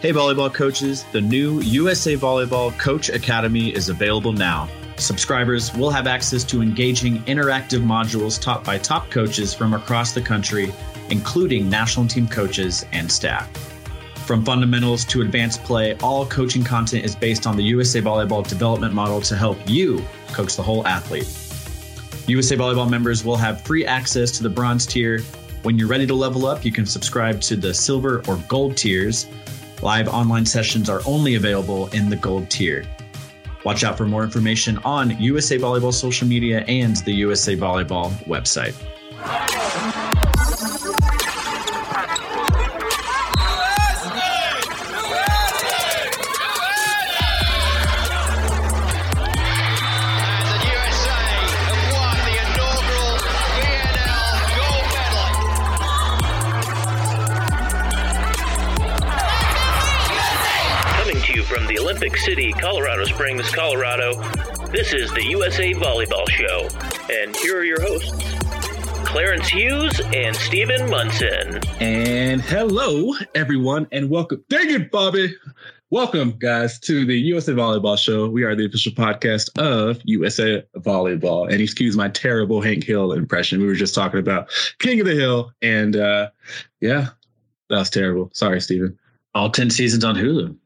Hey, volleyball coaches, the new USA Volleyball Coach Academy is available now. Subscribers will have access to engaging interactive modules taught by top coaches from across the country, including national team coaches and staff. From fundamentals to advanced play, all coaching content is based on the USA Volleyball development model to help you coach the whole athlete. USA Volleyball members will have free access to the bronze tier. When you're ready to level up, you can subscribe to the silver or gold tiers. Live online sessions are only available in the gold tier. Watch out for more information on USA Volleyball social media and the USA Volleyball website. City, Colorado Springs, Colorado, this is the USA Volleyball Show. And here are your hosts, Clarence Hughes and Stephen Munson. And hello, everyone, and welcome. Dang it, Bobby. Welcome, guys, to the USA Volleyball Show. We are the official podcast of USA Volleyball. And excuse my terrible Hank Hill impression. We were just talking about King of the Hill. And uh, yeah, that was terrible. Sorry, Stephen. All 10 seasons on Hulu.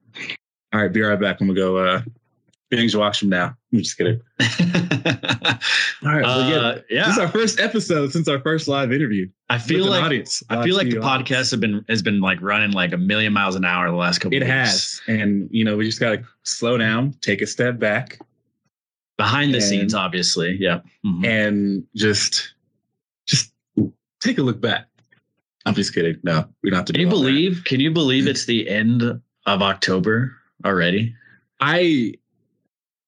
All right, be right back. I'm to go uh, binge watch them now. I'm just kidding. All right. well, yeah, Uh, yeah. This is our first episode since our first live interview. I feel like audience. I feel like the audience. podcast have been has been like running like a million miles an hour the last couple. It weeks. has. And, you know, we just got to slow down, take a step back, behind the And- scenes, obviously. Yeah. Mhm. and just, just take a look back. I'm just kidding. No, we don't have to Can do you all that. believe? Can you believe it's the end of October already? I,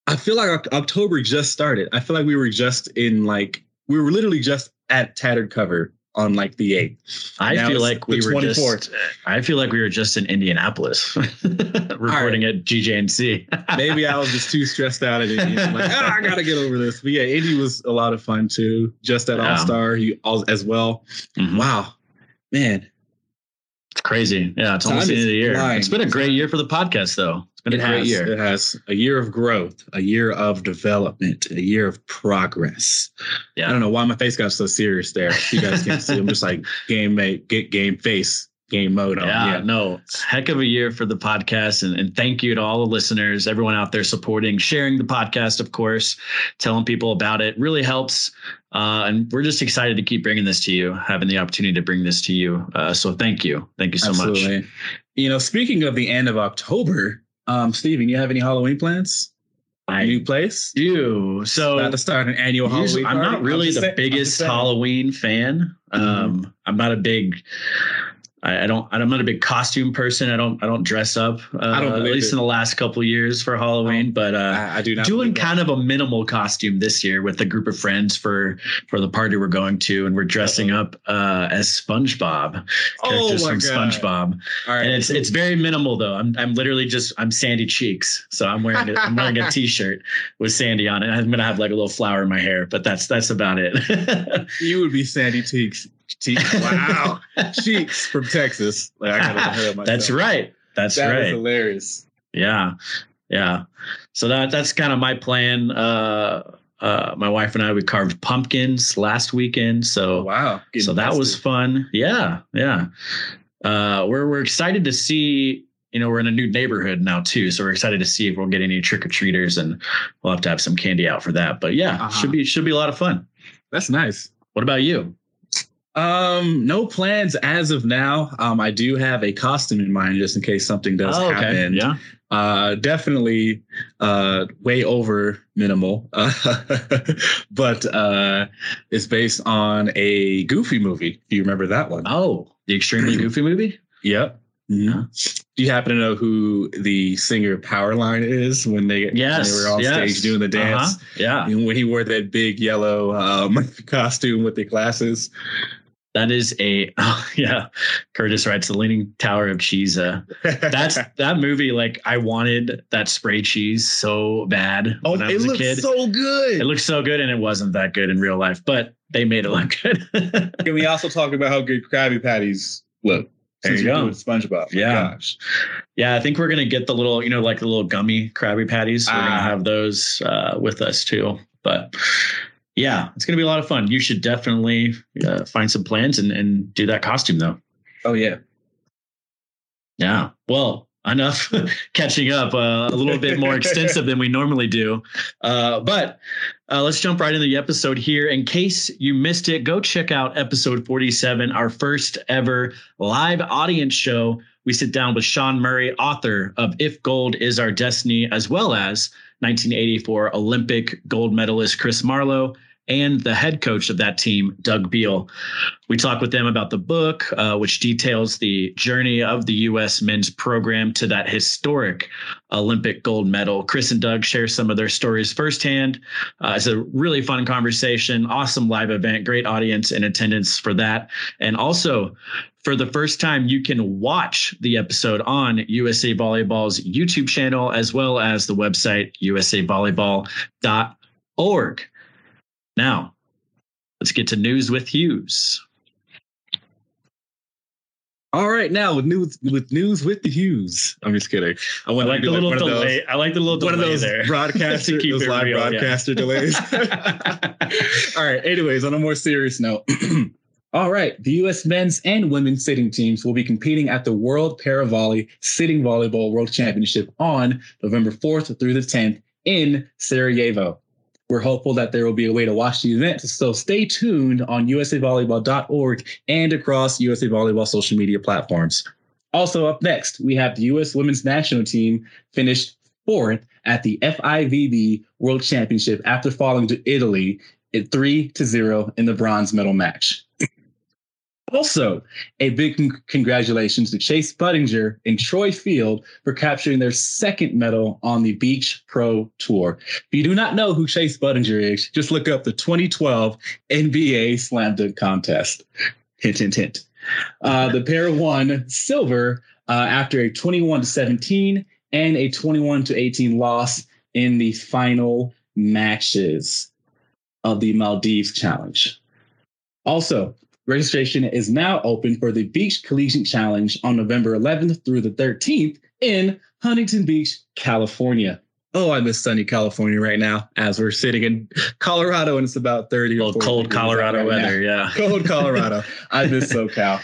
I feel like October just started. I feel like we were just in like, we were literally just at tattered cover on like the 8th. I Now feel like we the were 24th. just. I feel like we were just in Indianapolis, recording at GJNC. Maybe I was just too stressed out at Indy. I'm like, "Ah, I gotta get over this. But yeah, Indy was a lot of fun too. Just at Yeah. All Star, he all as well. Mhm. Wow, man, crazy. Yeah, it's Time almost the end of the year. flying. It's been a great year for the podcast, though. It's been it a great has. year. It has a year of growth, a year of development, a year of progress. Yeah. I don't know why my face got so serious there. You guys can't see. I'm just like game mate, get game face, game mode on. Yeah, Yeah. no, heck of a year for the podcast. And, and thank you to all the listeners, everyone out there supporting, sharing the podcast, of course, telling people about it really helps. Uh, and we're just excited to keep bringing this to you, having the opportunity to bring this to you. Uh, so thank you. Thank you so much. Absolutely. You know, speaking of the end of October, um, Stephen, you have any Halloween plans? I New place? do. So about to start an annual Halloween. I'm party? not really just the saying- biggest. Halloween fan. Um, I'm not a big. I, I don't. I'm not a big costume person. I don't. I don't dress up. Uh, I don't at least it. in the last couple of years for Halloween. But uh, I, I do not doing believe that. kind of a minimal costume this year with a group of friends for for the party we're going to, and we're dressing up uh, as SpongeBob Oh characters my from God. SpongeBob, All right. and it's it's very minimal though. I'm I'm literally just I'm Sandy Cheeks, so I'm wearing a, I'm wearing a T-shirt with Sandy on it. I'm gonna have like a little flower in my hair, but that's that's about it. you would be Sandy Cheeks. Cheeks. Wow. Cheeks from Texas. Like I gotta look her up myself. that's right. That's That right. hilarious. Yeah. Yeah. So that that's kind of my plan. Uh uh my wife and I we carved pumpkins last weekend. So Wow. so that was fun. Yeah, yeah. Uh we're we're excited to see you know, we're in a new neighborhood now too, so we're excited to see if we'll get any trick or treaters, and we'll have to have some candy out for that. But yeah, Uh-huh. should be should be a lot of fun. That's nice. What about you? Um, no plans as of now. Um, I do have a costume in mind just in case something does Oh, happen. Yeah, Uh, definitely uh, way over minimal, but uh, it's based on a Goofy movie. Do you remember that one? Oh, the extremely goofy movie. Yep. Mhm. Do you happen to know who the singer Powerline is when they, when Yes, they were on yes. stage doing the dance? Uh-huh. Yeah, And when he wore that big yellow um, costume with the glasses. That is a oh, yeah. Curtis writes the Leaning Tower of Cheese. Uh, that's that movie. Like I wanted that spray cheese so bad oh, when I it was a looks kid. so good. it looked so good, and it wasn't that good in real life, but they made it look good. Can we also talk about how good Krabby Patties look? There since you go. SpongeBob. My Yeah. Gosh. Yeah, I think we're gonna get the little, you know, like the little gummy Krabby Patties. We're gonna Ah. have those uh, with us too. But yeah, it's gonna be a lot of fun. You should definitely uh, find some plans and, and do that costume though. Oh yeah. Yeah. Well, enough catching up. Uh, a little bit more extensive than we normally do. Uh, but uh, let's jump right into the episode here. In case you missed it, go check out episode 47, our first ever live audience show. We sit down with Sean Murray, author of If Gold Is Our Destiny, as well as 1984 Olympic gold medalist Chris Marlowe and the head coach of that team, Doug Beal. We talk with them about the book, uh, which details the journey of the U.S. men's program to that historic Olympic gold medal. Chris and Doug share some of their stories firsthand. Uh, it's a really fun conversation, awesome live event, great audience in attendance for that. And also, for the first time, you can watch the episode on USA Volleyball's YouTube channel as well as the website usavolleyball.org. Now, let's get to news with Hughes. All right, now with news with news with the Hughes. I'm just kidding. I I like to the do little one of those- delay. I like the little one of those there. broadcaster, those live real, yeah. broadcaster delays. All right. Anyways, on a more serious note. All right, the U.S. men's and women's sitting teams will be competing at the World Para Paravolley Sitting Volleyball World Championship on November 4th through the 10th in Sarajevo. We're hopeful that there will be a way to watch the event, so stay tuned on usavolleyball.org and across USA Volleyball social media platforms. Also, up next, we have the U.S. women's national team finished fourth at the FIVB World Championship after falling to Italy at 3 to 0 in the bronze medal match. Also, a big con- congratulations to Chase Budinger and Troy Field for capturing their second medal on the Beach Pro Tour. If you do not know who Chase Budinger is, just look up the 2012 NBA Slam Dunk Contest. Hint, hint, hint. Uh, the pair won silver uh, after a 21 to 17 and a 21 to 18 loss in the final matches of the Maldives Challenge. Also, registration is now open for the Beach Collegiate Challenge on November 11th through the 13th in Huntington Beach, California. Oh, I miss sunny California right now as we're sitting in Colorado and it's about 30 or Little 40 cold Colorado right now weather. Yeah. cold Colorado. I miss SoCal.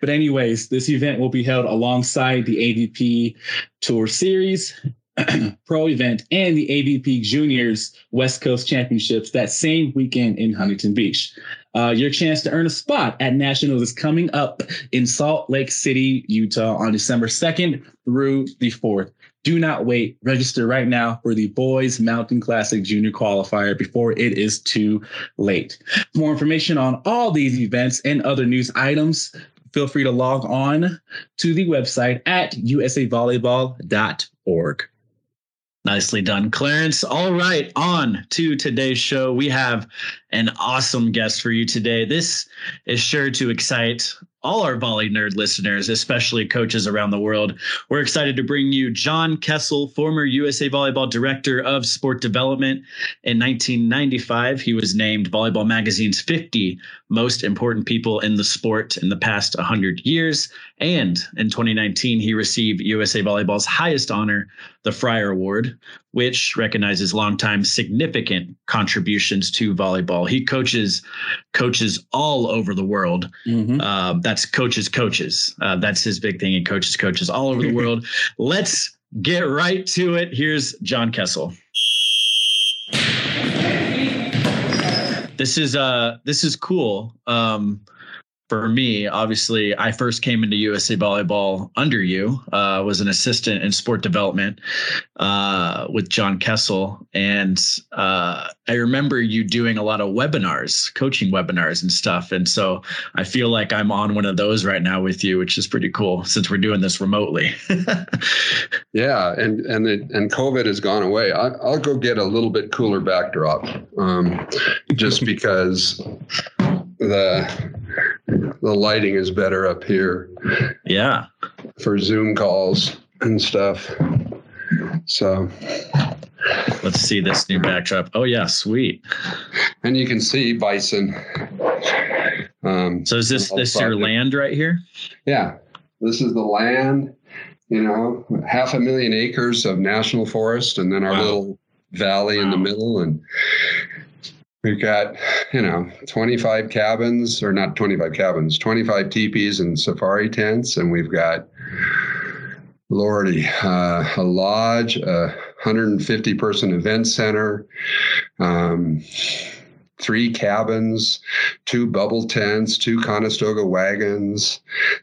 But anyways, this event will be held alongside the AVP Tour Series Pro event and the AVP Juniors West Coast Championships that same weekend in Huntington Beach. Uh, your chance to earn a spot at Nationals is coming up in Salt Lake City, Utah on December 2nd through the 4th. Do not wait. Register right now for the Boys Mountain Classic Junior Qualifier before it is too late. For more information on all these events and other news items, feel free to log on to the website at usavolleyball.org. Nicely done, Clarence. All right, on to today's show. We have an awesome guest for you today. This is sure to excite all our volley nerd listeners, especially coaches around the world. We're excited to bring you John Kessel, former USA Volleyball Director of Sport Development. In 1995, he was named Volleyball Magazine's 50 most important people in the sport in the past 100 years. And in 2019, he received USA Volleyball's highest honor, the Frier Award, which recognizes longtime significant contributions to volleyball. He coaches coaches all over the world. Um, that's coaches, coaches. Uh, that's his big thing. He coaches, coaches all over the world. Let's get right to it. Here's John Kessel. This is uh this is cool. Um, for me, obviously, I first came into USA Volleyball under you. Uh, was an assistant in sport development uh, with John Kessel, and uh, I remember you doing a lot of webinars, coaching webinars and stuff. And so I feel like I'm on one of those right now with you, which is pretty cool since we're doing this remotely. Yeah, and and it, and COVID has gone away. I, I'll go get a little bit cooler backdrop, um, just because the the lighting is better up here yeah. for Zoom calls and stuff. So, Let's see this new backdrop. Oh yeah, sweet. and you can see bison. Um, So is this this your land right here? yeah, this is the land, you know, half a million acres of national forest, and then our Wow. little valley in the middle. And we've got, you know, 25 cabins, or not 25 cabins, 25 teepees and safari tents. And we've got, Lordy, uh, a lodge, a 150 person event center, um, three cabins, two bubble tents, two Conestoga wagons,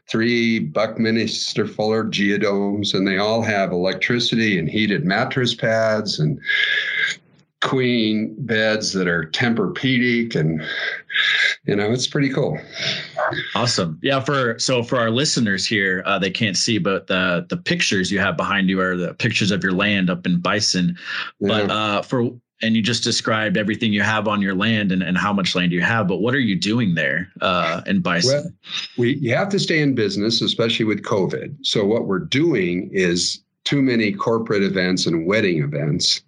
three Buckminster Fuller geodomes, and they all have electricity and heated mattress pads and queen beds that are Tempur-Pedic, and you know it's pretty cool. Awesome. Yeah. For so for our listeners here, uh, they can't see, but the the pictures you have behind you are the pictures of your land up in Bison. But Yeah. uh, for and you just described everything you have on your land and, and how much land you have. But what are you doing there uh, in Bison? Well, we you have to stay in business, especially with COVID. So what we're doing is too many corporate events and wedding events.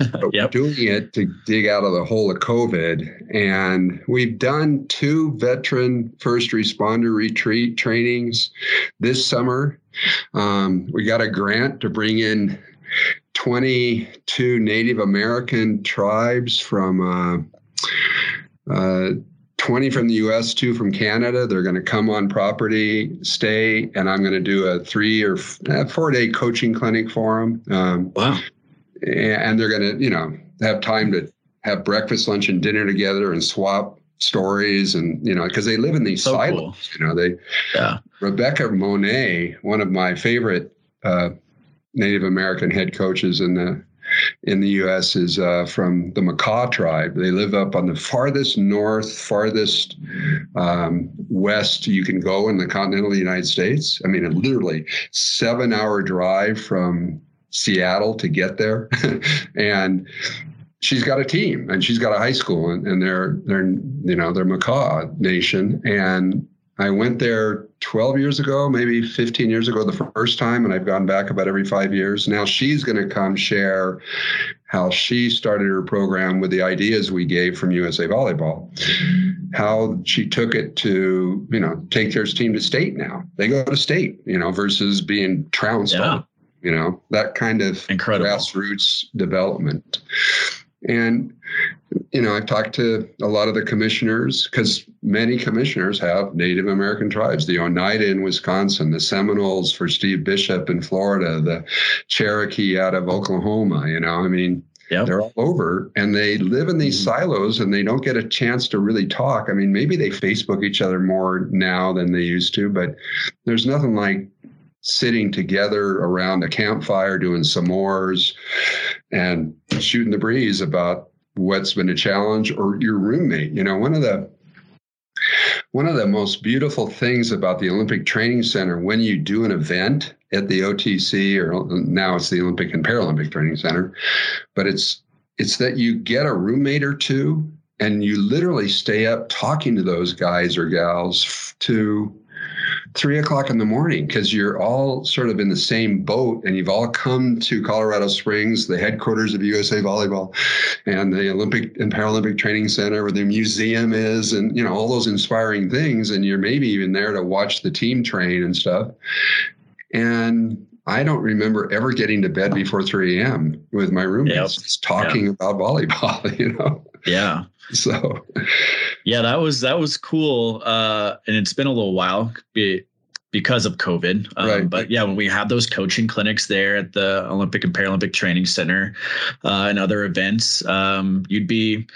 But Yep. we're doing it to dig out of the hole of COVID. And we've done two veteran first responder retreat trainings this summer. Um, we got a grant to bring in 22 Native American tribes from uh, uh, 20 from the US, two from Canada. They're going to come on property, stay, and I'm going to do a three or uh, four day coaching clinic for them. Um, wow. And they're going to, you know, have time to have breakfast, lunch, and dinner together and swap stories and, you know, because they live in these So silos. cool. You know, they, Yeah. Rebecca Monet, one of my favorite uh, Native American head coaches in the in the U.S. is uh, from the Makah tribe. They live up on the farthest north, farthest um, west you can go in the continental United States. I mean, literally seven-hour drive from Seattle to get there, and she's got a team and she's got a high school and, and they're they're you know they're Makah Nation and I went there 12 years ago, maybe 15 years ago, the first time, and I've gone back about every five years. Now she's going to come share how she started her program with the ideas we gave from USA Volleyball, how she took it to, you know, take their team to state now. They go to state, you know, versus being trounced Yeah. You know, that kind of Incredible. grassroots development. And you know, I've talked to a lot of the commissioners because many commissioners have Native American tribes. The Oneida in Wisconsin, the Seminoles for Steve Bishop in Florida, the Cherokee out of Oklahoma. You know, I mean, Yep. they're all over and they live in these mm-hmm. silos and they don't get a chance to really talk. I mean, maybe they Facebook each other more now than they used to, but there's nothing like sitting together around a campfire doing s'mores and shooting the breeze about what's been a challenge or your roommate. You know, one of the one of the most beautiful things about the Olympic Training Center when you do an event at the OTC or now it's the Olympic and Paralympic Training Center, but it's it's that you get a roommate or two and you literally stay up talking to those guys or gals to three o'clock in the morning because you're all sort of in the same boat and you've all come to Colorado Springs, the headquarters of USA Volleyball and the Olympic and Paralympic Training Center where the museum is and you know all those inspiring things and you're maybe even there to watch the team train and stuff. And I don't remember ever getting to bed before 3 a.m. with my roommates Yep. talking about volleyball, you know. Yeah. So Yeah, that was that was cool. Uh, and it's been a little while be, because of COVID. Um, Right. But yeah, when we had those coaching clinics there at the Olympic and Paralympic Training Center uh, and other events, um, you'd be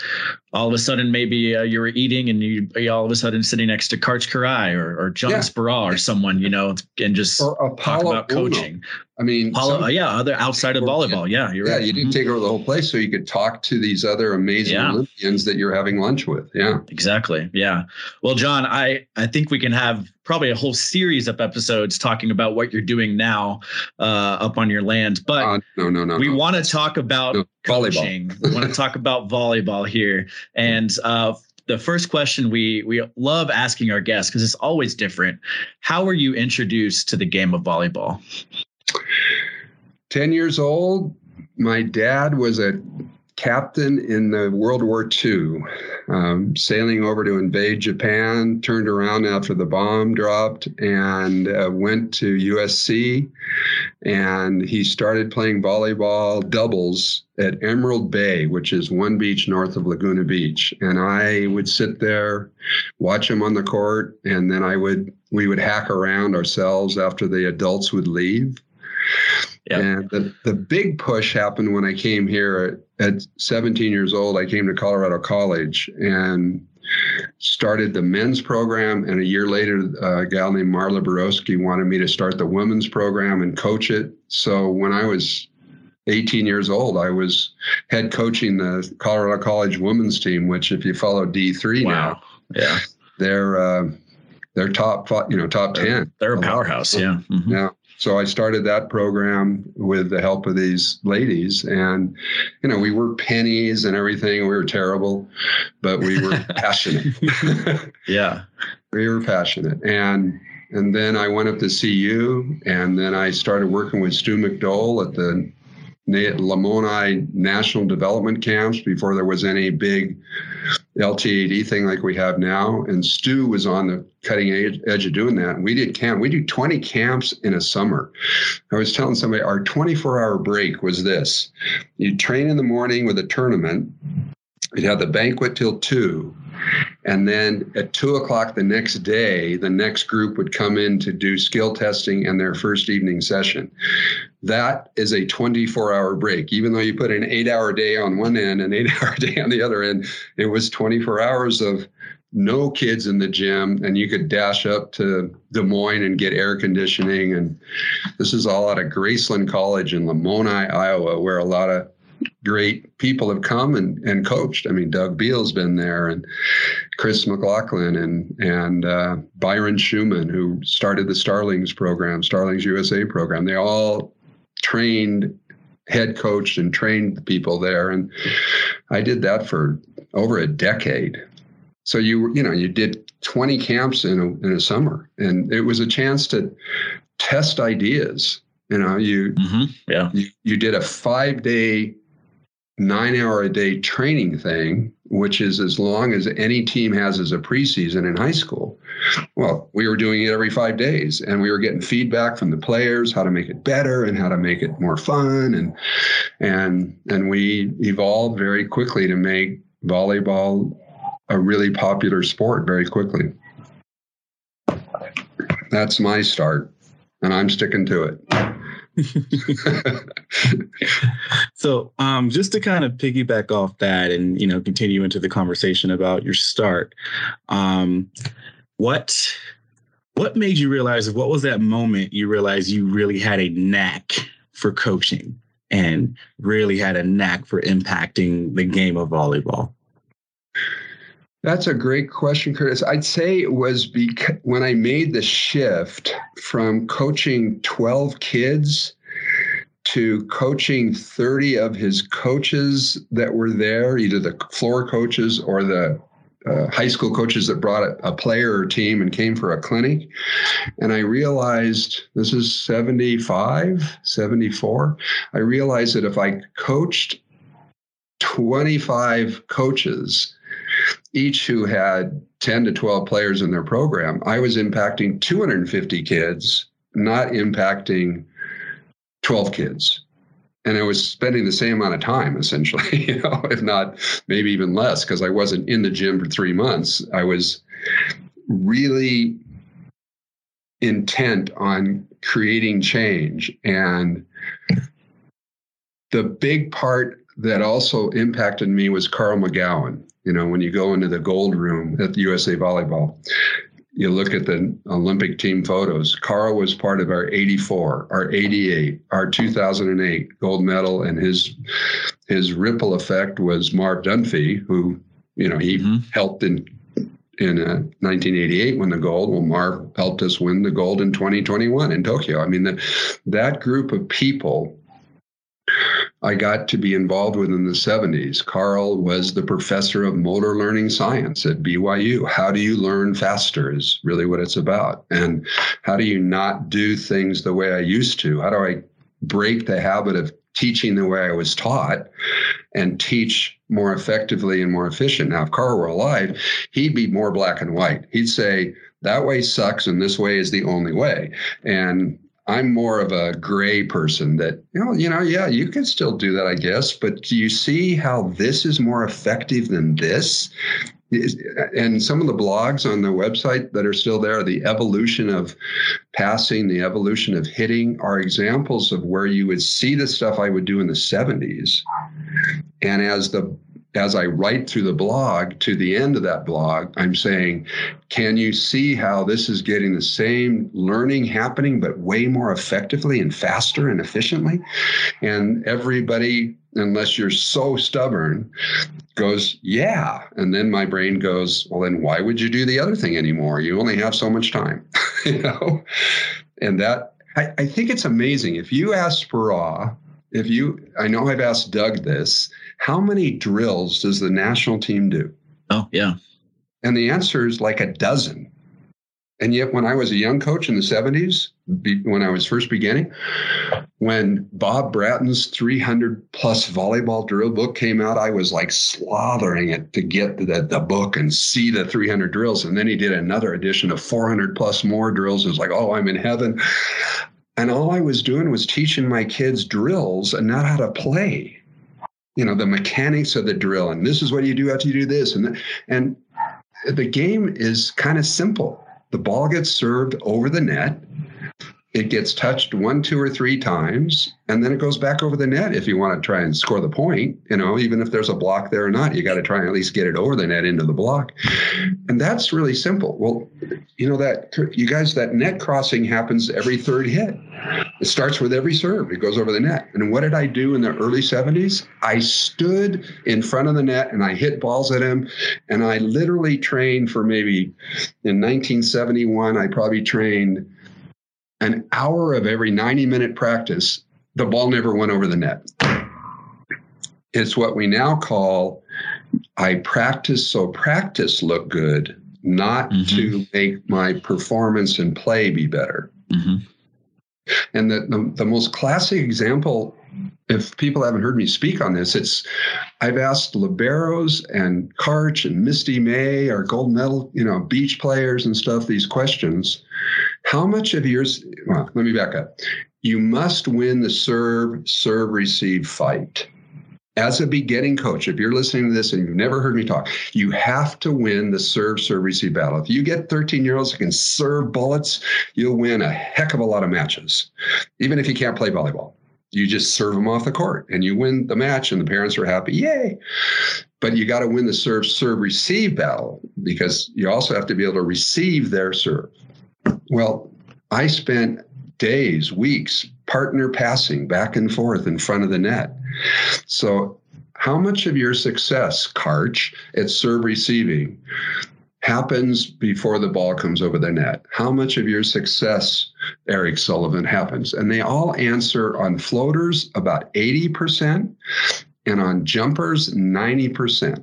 all of a sudden maybe uh, you were eating and you'd be all of a sudden sitting next to Karch Kiraly or, or John Yeah. Speraw or someone, you know, and just or talk Apolo about Ohno. I mean, some- uh, yeah, other outside of volleyball. Yeah, you're yeah, right. you didn't Mhm. take over the whole place, so you could talk to these other amazing Yeah. Olympians that you're having lunch with. Yeah, Exactly. Yeah. Well, John, I I think we can have probably a whole series of episodes talking about what you're doing now uh, up on your land. But Uh, no, no, no. we no. want to talk about No, coaching. we want to talk about volleyball here. And uh, the first question we we love asking our guests because it's always different. How were you introduced to the game of volleyball? 10 years old, my dad was a captain in the World War II. um, sailing over to invade Japan, turned around after the bomb dropped, and uh, went to USC. And he started playing volleyball doubles at Emerald Bay, which is one beach north of Laguna Beach. And I would sit there, watch him on the court, and then I would we would hack around ourselves after the adults would leave. Yep. And the, the big push happened when I came here at, at 17 years old. I came to Colorado College and started the men's program. And a year later, a gal named Marla Borowski wanted me to start the women's program and coach it. So when I was 18 years old, I was head coaching the Colorado College women's team, which, if you follow D3 now, Yeah. they're uh, they're top, you know, top 10. They're a powerhouse. Yeah. Mhm. Yeah. So I started that program with the help of these ladies, and you know we were pennies and everything. We were terrible, but we were passionate. Yeah. we were passionate, and and then I went up to CU, and then I started working with Stu McDowell at the Lamoni National Development Camps before there was any big LTAD thing like we have now. And Stu was on the cutting edge, edge of doing that. We did camp. We do 20 camps in a summer. I was telling somebody our 24 hour break was this you train in the morning with a tournament, you'd have the banquet till two. And then at two o'clock the next day, the next group would come in to do skill testing and their first evening session. That is a 24 hour break. Even though you put an eight hour day on one end and eight hour day on the other end, it was 24 hours of no kids in the gym and you could dash up to Des Moines and get air conditioning. And this is all out of Graceland College in Lamoni, Iowa, where a lot of great people have come and, and coached. I mean, Doug Beal's been there and Chris McLaughlin and and uh, Byron Shewman, who started the Starlings program, Starlings USA program. They all trained, head coached, and trained the people there. And I did that for over a decade. So you you know you did 20 camps in a, in a summer, and it was a chance to test ideas. You know, you hmm Yeah. you, you did a five day, nine hour a day training thing, which is as long as any team has as a preseason in high school. Well, we were doing it every five days and we were getting feedback from the players, how to make it better and how to make it more fun. And, and, and we evolved very quickly to make volleyball a really popular sport very quickly. That's my start and I'm sticking to it. So, um, just to kind of piggyback off that, and you know, continue into the conversation about your start, um, what what made you realize? What was that moment you realized you really had a knack for coaching and really had a knack for impacting the game of volleyball? That's a great question, Curtis. I'd say it was because when I made the shift from coaching 12 kids to coaching 30 of his coaches that were there, either the floor coaches or the uh, high school coaches that brought a, a player or team and came for a clinic. And I realized this is 75, 74. I realized that if I coached 25 coaches, each who had 10 to 12 players in their program, I was impacting 250 kids, not impacting 12 kids. And I was spending the same amount of time essentially, you know, if not maybe even less, because I wasn't in the gym for three months. I was really intent on creating change. And the big part that also impacted me was Carl McGown. You know, when you go into the gold room at the USA Volleyball, you look at the Olympic team photos. Carl was part of our 84, our 88, our 2008 gold medal, and his his ripple effect was Marv Dunphy, who, you know, he Mhm. helped in in uh, 1988 win the gold. Well, Marv helped us win the gold in 2021 in Tokyo. I mean, the, that group of people I got to be involved with in the 70s. Carl was the professor of motor learning science at BYU. How do you learn faster is really what it's about. And how do you not do things the way I used to? How do I break the habit of teaching the way I was taught and teach more effectively and more efficient. Now, if Carl were alive, he'd be more black and white. He'd say, that way sucks and this way is the only way. And I'm more of a gray person that, you know, you know, yeah, you can still do that, I guess, but do you see how this is more effective than this? and some of the blogs on the website that are still there, the evolution of passing, the evolution of hitting, are examples of where you would see the stuff I would do in the 70s. And as the as I write through the blog to the end of that blog, I'm saying, can you see how this is getting the same learning happening, but way more effectively and faster and efficiently? And everybody, unless you're so stubborn, goes, yeah. And then my brain goes, well, then why would you do the other thing anymore? You only have so much time, you know? And that, I, I think it's amazing. If you ask Speraw, if you, I know I've asked Doug this, how many drills does the national team do? Oh, yeah. And the answer is like a dozen. And yet, when I was a young coach in the 70s, when I was first beginning, when Bob Bratton's 300 plus volleyball drill book came out, I was like slathering it to get the, the book and see the 300 drills. And then he did another edition of 400 plus more drills. It was like, oh, I'm in heaven. And all I was doing was teaching my kids drills and not how to play. You know the mechanics of the drill and this is what you do after you do this and and the game is kind of simple. The ball gets served over the net it gets touched one two or three times and then it goes back over the net if you want to try and score the point you know even if there's a block there or not you got to try and at least get it over the net into the block and that's really simple well you know that you guys that net crossing happens every third hit it starts with every serve. It goes over the net. And what did I do in the early 70s? I stood in front of the net and I hit balls at him. And I literally trained for maybe in 1971, I probably trained an hour of every 90 minute practice. The ball never went over the net. It's what we now call I practice so practice look good, not mm-hmm. to make my performance and play be better. Mm-hmm. And the, the, the, most classic example, if people haven't heard me speak on this, it's I've asked liberos and Karch and Misty May, our gold medal, you know, beach players and stuff, these questions. How much of yours, well, let me back up. You must win the serve, serve, receive fight as a beginning coach, if you're listening to this and you've never heard me talk, you have to win the serve, serve, receive battle. If you get 13 year olds who can serve bullets, you'll win a heck of a lot of matches, even if you can't play volleyball. You just serve them off the court and you win the match, and the parents are happy. Yay. But you got to win the serve, serve, receive battle because you also have to be able to receive their serve. Well, I spent days, weeks, partner passing back and forth in front of the net. So, how much of your success, Karch, at serve receiving happens before the ball comes over the net? How much of your success, Erik Sullivan, happens? And they all answer on floaters about 80% and on jumpers 90%.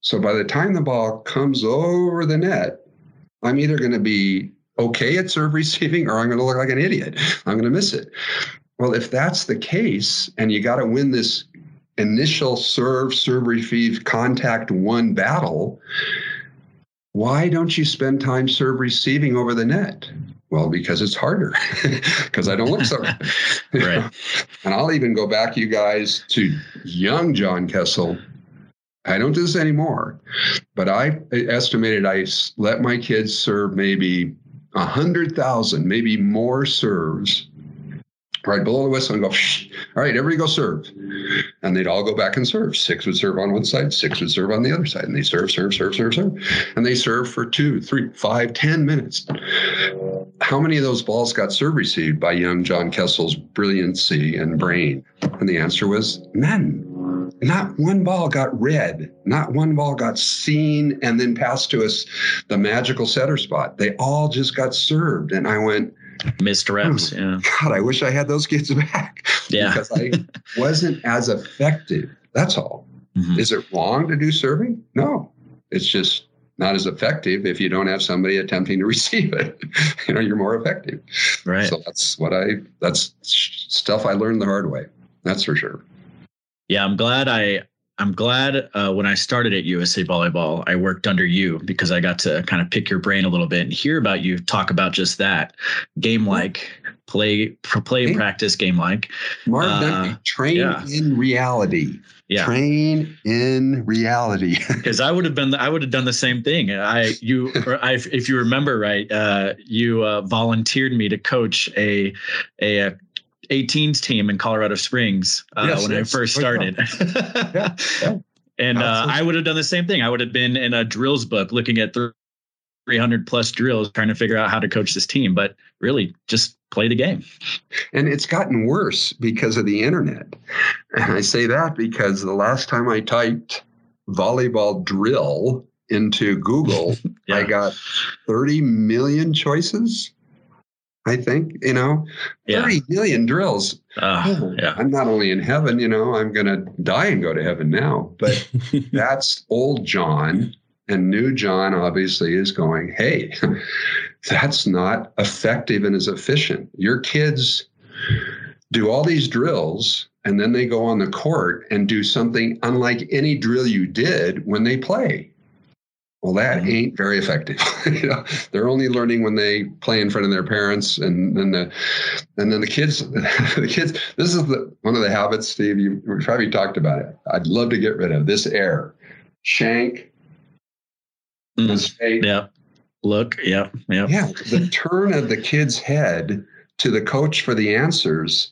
So by the time the ball comes over the net, I'm either going to be okay at serve receiving or I'm going to look like an idiot. I'm going to miss it. Well, if that's the case, and you got to win this initial serve, serve, receive, contact one battle, why don't you spend time serve receiving over the net? Well, because it's harder, because I don't look so. right. and I'll even go back, you guys, to young John Kessel. I don't do this anymore, but I estimated I let my kids serve maybe a hundred thousand, maybe more serves right below the whistle and go, all right, everybody go serve. And they'd all go back and serve. Six would serve on one side, six would serve on the other side. And they serve, serve, serve, serve, serve. And they serve for two, three, five, ten minutes. How many of those balls got serve received by young John Kessel's brilliancy and brain? And the answer was none. Not one ball got read. Not one ball got seen and then passed to us the magical setter spot. They all just got served. And I went, missed reps. Oh, yeah. God, I wish I had those kids back. Yeah. because I wasn't as effective. That's all. Mm-hmm. Is it wrong to do serving? No. It's just not as effective if you don't have somebody attempting to receive it. you know, you're more effective. Right. So that's what I that's stuff I learned the hard way. That's for sure. Yeah, I'm glad I I'm glad uh, when I started at USA Volleyball, I worked under you because I got to kind of pick your brain a little bit and hear about you talk about just that game like play play Hey. practice game like. Mark Uh, train yeah. in reality. Yeah. Train in reality. because I would have been I would have done the same thing. I you or I, if you remember right, uh, you uh, volunteered me to coach a a. a 18s team in Colorado Springs uh, Yes, when I first started. Yeah, yeah. And uh, I would have done the same thing. I would have been in a drills book looking at 300 plus drills trying to figure out how to coach this team, but really just play the game. And it's gotten worse because of the internet. And I say that because the last time I typed volleyball drill into Google, Yeah. I got 30 million choices. I think, you know, Yeah. 30 million drills. Uh, yeah. I'm not only in heaven, you know, I'm going to die and go to heaven now. But that's old John. And new John obviously is going, hey, that's not effective and as efficient. Your kids do all these drills and then they go on the court and do something unlike any drill you did when they play. Well, that Mhm. ain't very effective. you know, they're only learning when they play in front of their parents, and then the, and then the kids, the kids. This is the one of the habits, Steve. You we probably talked about it. I'd love to get rid of this air, shank, Mm. mistake. Yeah. Look. Yeah. Yeah. Yeah, the turn of the kid's head to the coach for the answers.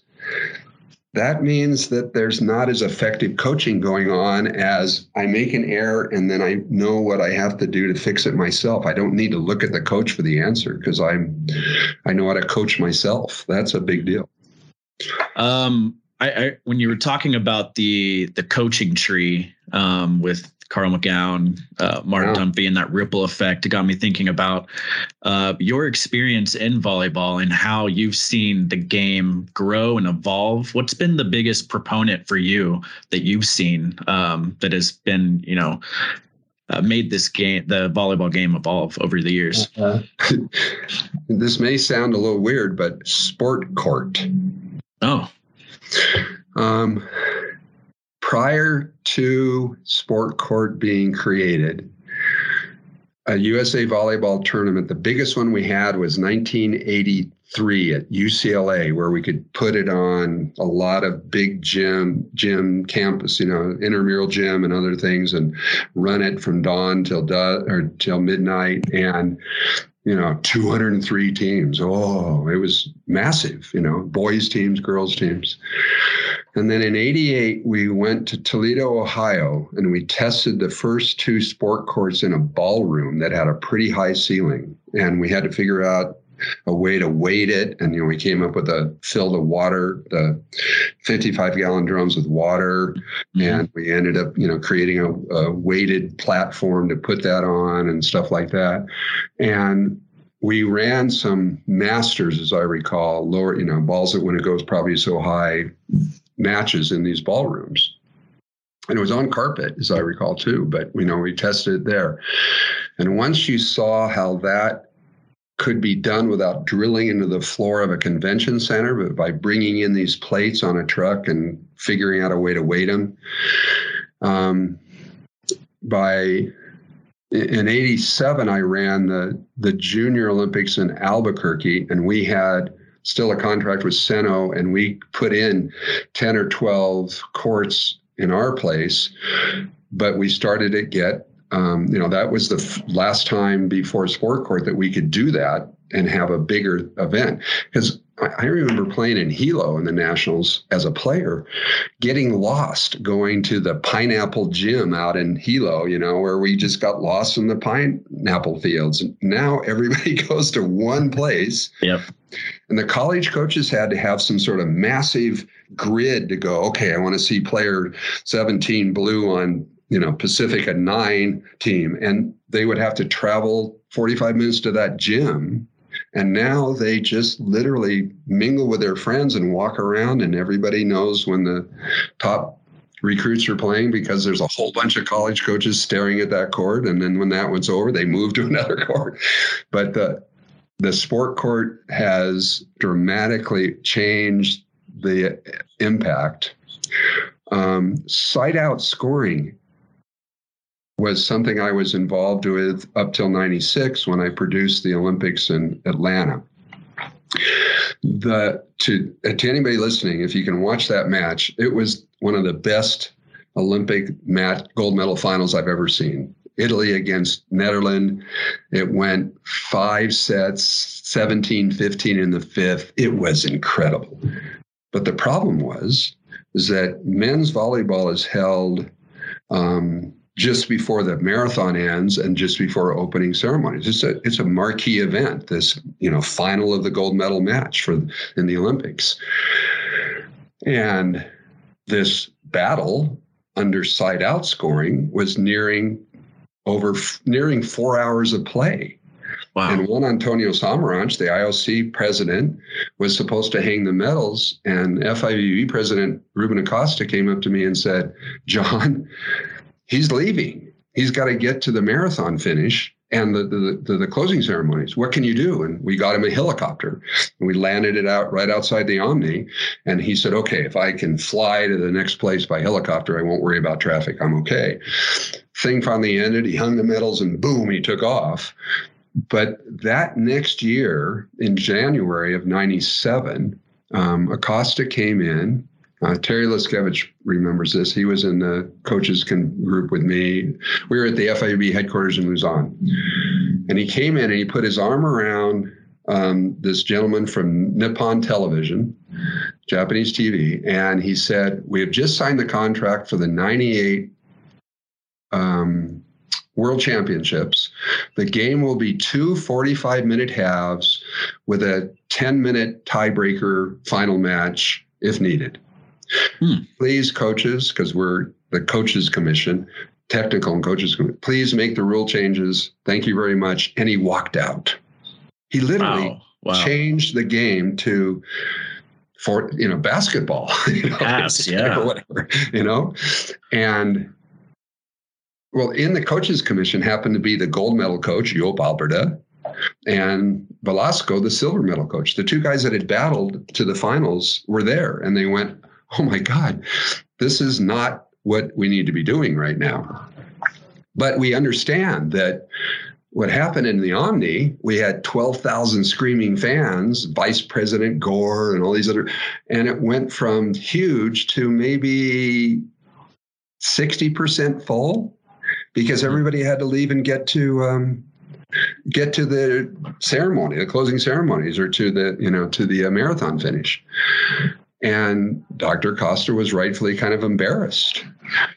That means that there's not as effective coaching going on as I make an error and then I know what I have to do to fix it myself. I don't need to look at the coach for the answer because I'm I know how to coach myself. That's a big deal. Um, I, I when you were talking about the the coaching tree um, with Carl McGown, uh, Mark Yeah. Dunphy, and that ripple effect, it got me thinking about uh, your experience in volleyball and how you've seen the game grow and evolve. What's been the biggest proponent for you that you've seen um, that has been, you know, uh, made this game, the volleyball game, evolve over the years? this may sound a little weird, but sport court. Oh, Um, prior to Sport Court being created, a USA volleyball tournament, the biggest one we had was 1983 at UCLA, where we could put it on a lot of big gym, gym campus, you know, intramural gym and other things, and run it from dawn till du- or till midnight, and you know, 203 teams. Oh, it was massive, you know, boys teams, girls teams. And then in 88, we went to Toledo, Ohio, and we tested the first two sport courts in a ballroom that had a pretty high ceiling. And we had to figure out a way to weight it. And, you know, we came up with a fill the water, the 55 gallon drums with water. Mm-hmm. And we ended up, you know, creating a, a weighted platform to put that on and stuff like that. And we ran some masters, as I recall, lower, you know, balls that when it goes probably so high matches in these ballrooms. And it was on carpet, as I recall, too. But you know, we tested it there. And once you saw how that could be done without drilling into the floor of a convention center, but by bringing in these plates on a truck and figuring out a way to weight them. Um, by in 87 i ran the the junior olympics in albuquerque and we had still a contract with Seno, and we put in 10 or 12 courts in our place but we started to get um, you know that was the f- last time before sport court that we could do that and have a bigger event because I, I remember playing in hilo in the nationals as a player getting lost going to the pineapple gym out in hilo you know where we just got lost in the pineapple fields now everybody goes to one place Yep. And the college coaches had to have some sort of massive grid to go, okay, I want to see player 17 blue on, you know, Pacifica 9 team. And they would have to travel 45 minutes to that gym. And now they just literally mingle with their friends and walk around, and everybody knows when the top recruits are playing because there's a whole bunch of college coaches staring at that court. And then when that one's over, they move to another court. But the the sport court has dramatically changed the impact. Um, side out scoring was something I was involved with up till 96 when I produced the Olympics in Atlanta. The to to anybody listening, if you can watch that match, it was one of the best Olympic mat gold medal finals I've ever seen. Italy against Netherlands. It went five sets, 17 15 in the fifth. It was incredible. But the problem was is that men's volleyball is held um, just before the marathon ends and just before opening ceremonies. It's a it's a marquee event. This you know final of the gold medal match for in the Olympics, and this battle under side out scoring was nearing over nearing four hours of play. Wow. And Juan Antonio Samaranch, the IOC president, was supposed to hang the medals. And FIVB president Ruben Acosta came up to me and said, John, he's leaving. He's got to get to the marathon finish and the, the, the, the, closing ceremonies. What can you do? And we got him a helicopter and we landed it out right outside the Omni. And he said, okay, if I can fly to the next place by helicopter, I won't worry about traffic. I'm okay. Thing finally ended. He hung the medals and boom, he took off. But that next year, in January of 97, um, Acosta came in. Uh, Terry Liskevich remembers this. He was in the coaches group with me. We were at the FIB headquarters in Lausanne. And he came in and he put his arm around um, this gentleman from Nippon Television, Japanese TV, and he said, We have just signed the contract for the 98 um, World Championships. The game will be two 45 minute halves with a 10 minute tiebreaker final match if needed. Hmm. Please, coaches, because we're the coaches commission, technical and coaches, please make the rule changes. Thank you very much. And he walked out. He literally wow. Wow. changed the game to for you know basketball, you know, yeah, or whatever, you know, and well, in the coaches commission happened to be the gold medal coach, Joop Alberda, and Velasco, the silver medal coach. The two guys that had battled to the finals were there, and they went, "Oh my God, this is not what we need to be doing right now." But we understand that what happened in the Omni, we had 12,000 screaming fans, Vice President Gore, and all these other, and it went from huge to maybe 60% full because everybody had to leave and get to um, get to the ceremony, the closing ceremonies, or to the you know to the uh, marathon finish. And Dr. Costa was rightfully kind of embarrassed.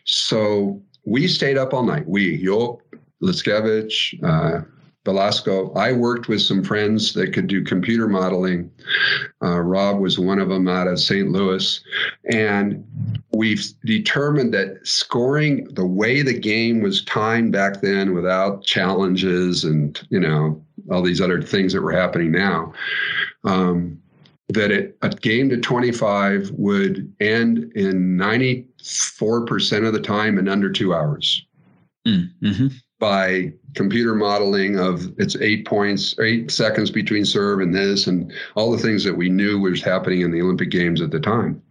So we stayed up all night. We, Joop, Liskevich, uh, Velasco. I worked with some friends that could do computer modeling. Uh, Rob was one of them out of St. Louis. And we've determined that scoring the way the game was timed back then without challenges and, you know, all these other things that were happening now, um, that it, a game to 25 would end in 94% of the time in under two hours. Mm-hmm by computer modeling of it's eight points, eight seconds between serve and this, and all the things that we knew was happening in the Olympic Games at the time.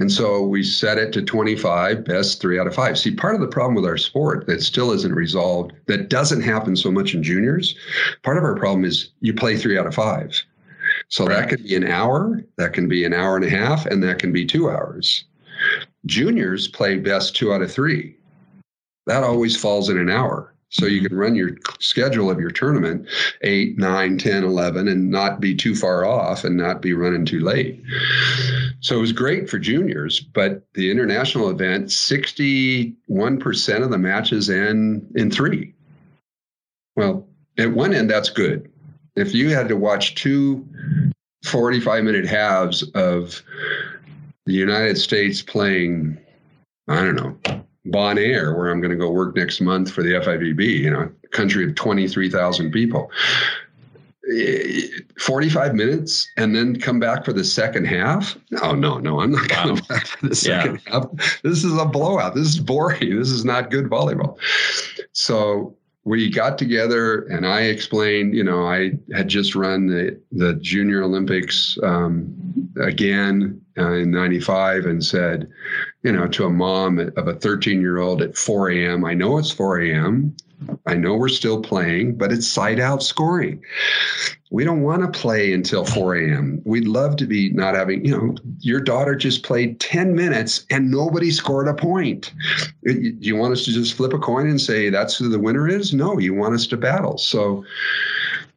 And so we set it to 25, best three out of five. See, part of the problem with our sport that still isn't resolved, that doesn't happen so much in juniors, part of our problem is you play three out of five. So right. that could be an hour, that can be an hour and a half, and that can be two hours. Juniors play best two out of three that always falls in an hour. So you mm-hmm. can run your schedule of your tournament 8, 9, 10, 11 and not be too far off and not be running too late. So it was great for juniors, but the international event, 61% of the matches end in three. Well, at one end, that's good. If you had to watch two 45 minute halves of the United States playing, I don't know, Bonaire, where I'm going to go work next month for the FIVB, you know, country of 23,000 people. eh, 45 minutes and then come back for the second half? No, no, no. I'm not coming Wow. back for the Yeah. second half. This is a blowout. This is boring. This is not good volleyball. So we got together and I explained, you know, I had just run the, the Junior Olympics um, again uh, in 95 and said, you know, to a mom of a 13 year old at 4 a.m., I know it's 4 a.m. I know we're still playing, but it's side out scoring. We don't want to play until 4 a.m. We'd love to be not having, you know, your daughter just played 10 minutes and nobody scored a point. Do you want us to just flip a coin and say that's who the winner is? No, you want us to battle. So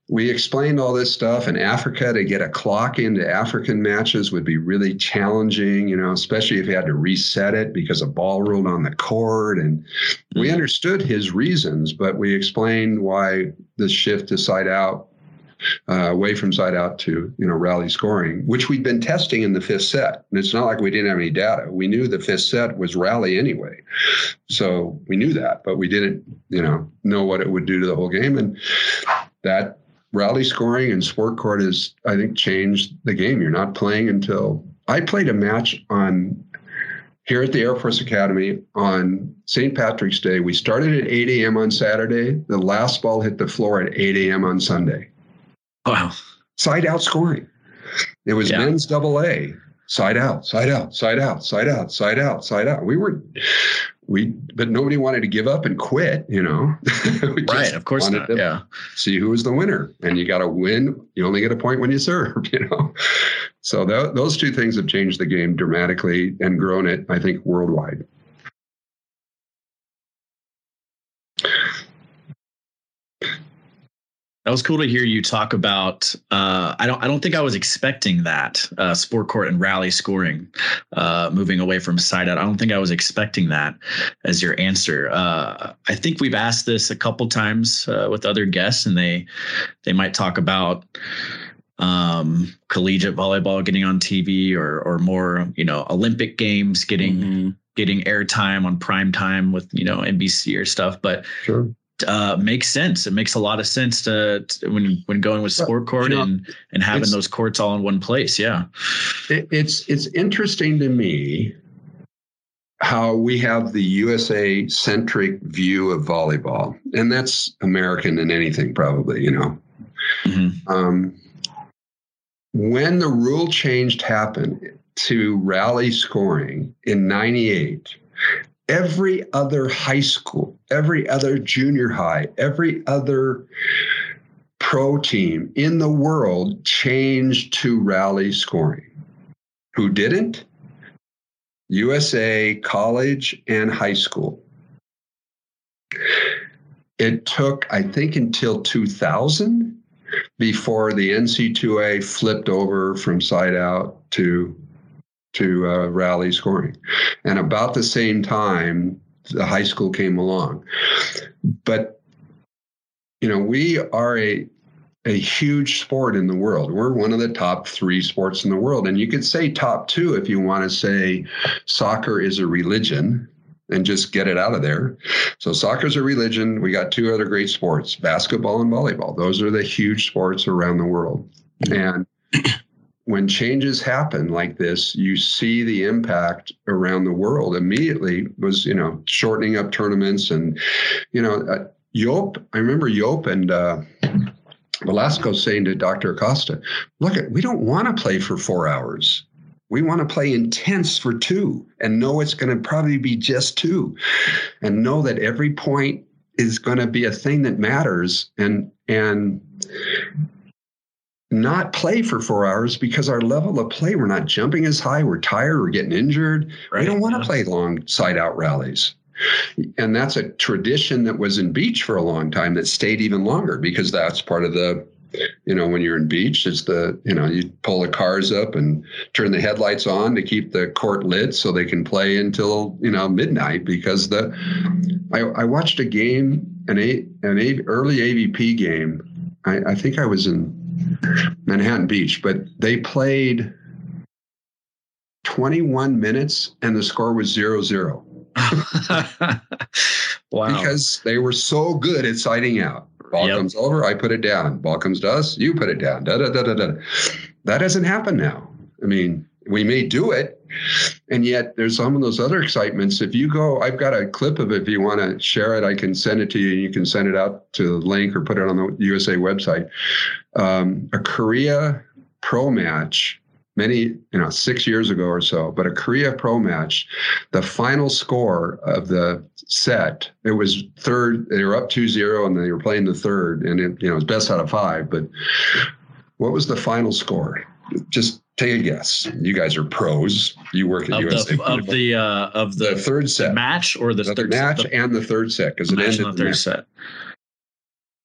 we explained all this stuff in Africa to get a clock into African matches would be really challenging, you know, especially if you had to reset it because a ball rolled on the court. And we Mhm. understood his reasons, but we explained why the shift to side out, uh, away from side out to, you know, rally scoring, which we'd been testing in the fifth set. And it's not like we didn't have any data. We knew the fifth set was rally anyway. So we knew that, but we didn't, you know, know what it would do to the whole game. And that rally scoring and sport court has, I think, changed the game. You're not playing until I played a match on here at the Air Force Academy on St. Patrick's Day. We started at 8 a.m. on Saturday. The last ball hit the floor at 8 a.m. on Sunday. Wow. Side out scoring. It was Yeah. men's double A. Side out, side out, side out, side out, side out, side out. We were, we, but nobody wanted to give up and quit, you know? Right. Of course not. Yeah. see who was the winner. And you got to win. You only get a point when you serve, you know? So tho- those two things have changed the game dramatically and grown it, I think, worldwide. That was cool to hear you talk about. Uh, I don't. I don't think I was expecting that uh, sport court and rally scoring, uh, moving away from side out. I don't think I was expecting that as your answer. Uh, I think we've asked this a couple times uh, with other guests, and they they might talk about um, collegiate volleyball getting on TV or or more, you know, Olympic games getting Mhm. getting airtime on prime time with you know NBC or stuff, but Sure. Uh, makes sense. It makes a lot of sense to, to when when going with sport court you know, and and having those courts all in one place. Yeah. It, it's it's interesting to me how we have the USA centric view of volleyball, and that's American in anything, probably. You know, hmm um, when the rule change happened to rally scoring in '98, every other high school, every other junior high, every other pro team in the world changed to rally scoring. Who didn't? USA college and high school. It took, I think, until 2000 before the NC2A flipped over from side out to to uh, rally scoring, and about the same time, the high school came along. But you know, we are a a huge sport in the world. We're one of the top three sports in the world. And you could say top two if you want to say soccer is a religion and just get it out of there. So soccer's a religion. We got two other great sports, basketball and volleyball. Those are the huge sports around the world. And when changes happen like this, you see the impact around the world immediately was, you know, shortening up tournaments and, you know, uh, I remember Joop and uh, Velasco saying to Dr. Acosta, look, we don't want to play for four hours. We want to play intense for two and know it's going to probably be just two and know that every point is going to be a thing that matters and and not play for four hours because our level of play, we're not jumping as high, we're tired, we're getting injured. We don't want to yeah. play long side out rallies. And that's a tradition that was in beach for a long time that stayed even longer because that's part of the, you know, when you're in beach, it's the, you know, you pull the cars up and turn the headlights on to keep the court lit so they can play until, you know, midnight because the, I, I watched a game, an, a, an a, early AVP game. I, I think I was in Manhattan Beach, but they played 21 minutes and the score was zero zero. wow. because they were so good at siding out. Ball Yep. comes over, I put it down. Ball comes to us, you put it down. Da, da, da, da, da. That doesn't happen now. I mean, we may do it, and yet there's some of those other excitements. If you go, I've got a clip of it. If you want to share it, I can send it to you. And you can send it out to the link or put it on the USA website. Um, a Korea pro match many, you know, six years ago or so, but a Korea pro match, the final score of the set, it was third, they were up 2-0 and they were playing the third and it, you know, it was best out of five, but what was the final score? Just take a guess. You guys are pros. You work at of USA. the of the uh of the the, third set. match or the, The third match the and the third set because it match ended and the the third match. set.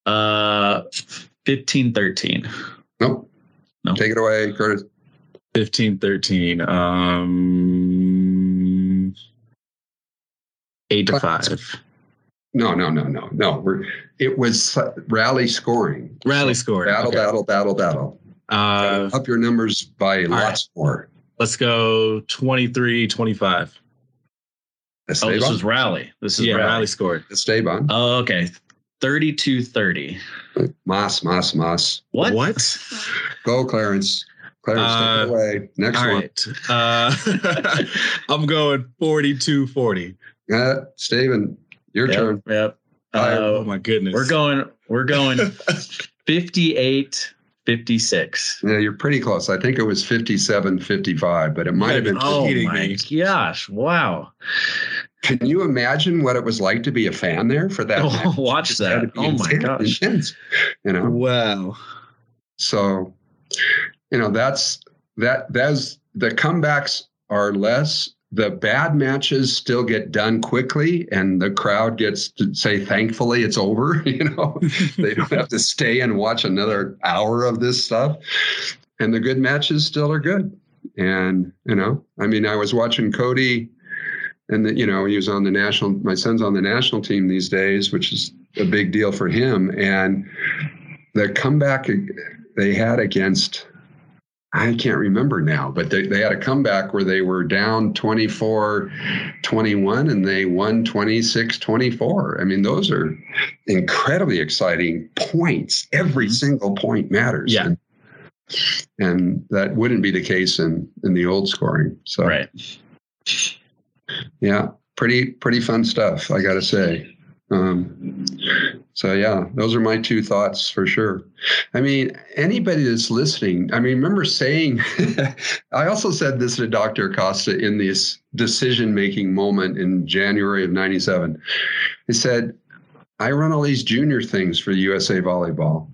Uh 15 13. Nope. No. Take it away, Curtis. 15 13. Um, 8 to 5. No, no, no, no, no. We're, it was rally scoring. Rally scoring. Battle, Okay. battle, battle, battle. Uh, Up your numbers by right. lots more. let's go 23 25. Oh, this is rally. This is Yeah, rally. rally scored. Esteban. Oh, okay. 32 30. Mas, mas, mas. What? What? Go, Clarence. Clarence, Uh, take it away. Next All one. right. Uh, I'm going 42 40. Uh, Stephen, your Yep, turn. Yep. Oh Uh, my goodness. we're going we're going 58 56. Yeah, you're pretty close. I think it was 57 55, but it might have been. Oh kidding my me. gosh. Wow. Can you imagine what it was like to be a fan there for that? Oh, match? watch It that. be Oh my gosh. intense, you know, Wow. so you know that's that that's the comebacks are less the bad matches still get done quickly and the crowd gets to say thankfully it's over you know? They don't have to stay and watch another hour of this stuff. And the good matches still are good. And you know i mean i was watching cody and the, you know he was on the national my son's on the national team these days which is a big deal for him. And the comeback they had against I can't remember now, but they, they had a comeback where they were down 24 21 and they won 26 24. I mean, those are incredibly exciting points. Every Mhm. single point matters. Yeah. And, and that wouldn't be the case in, in the old scoring. So, Right. yeah, pretty, pretty fun stuff, I got to say. Um, so yeah, those are my two thoughts for sure. I mean, anybody that's listening, I mean, remember saying, I also said this to Dr. Acosta in this decision making moment in January of 97. He said, I run all these junior things for USA Volleyball.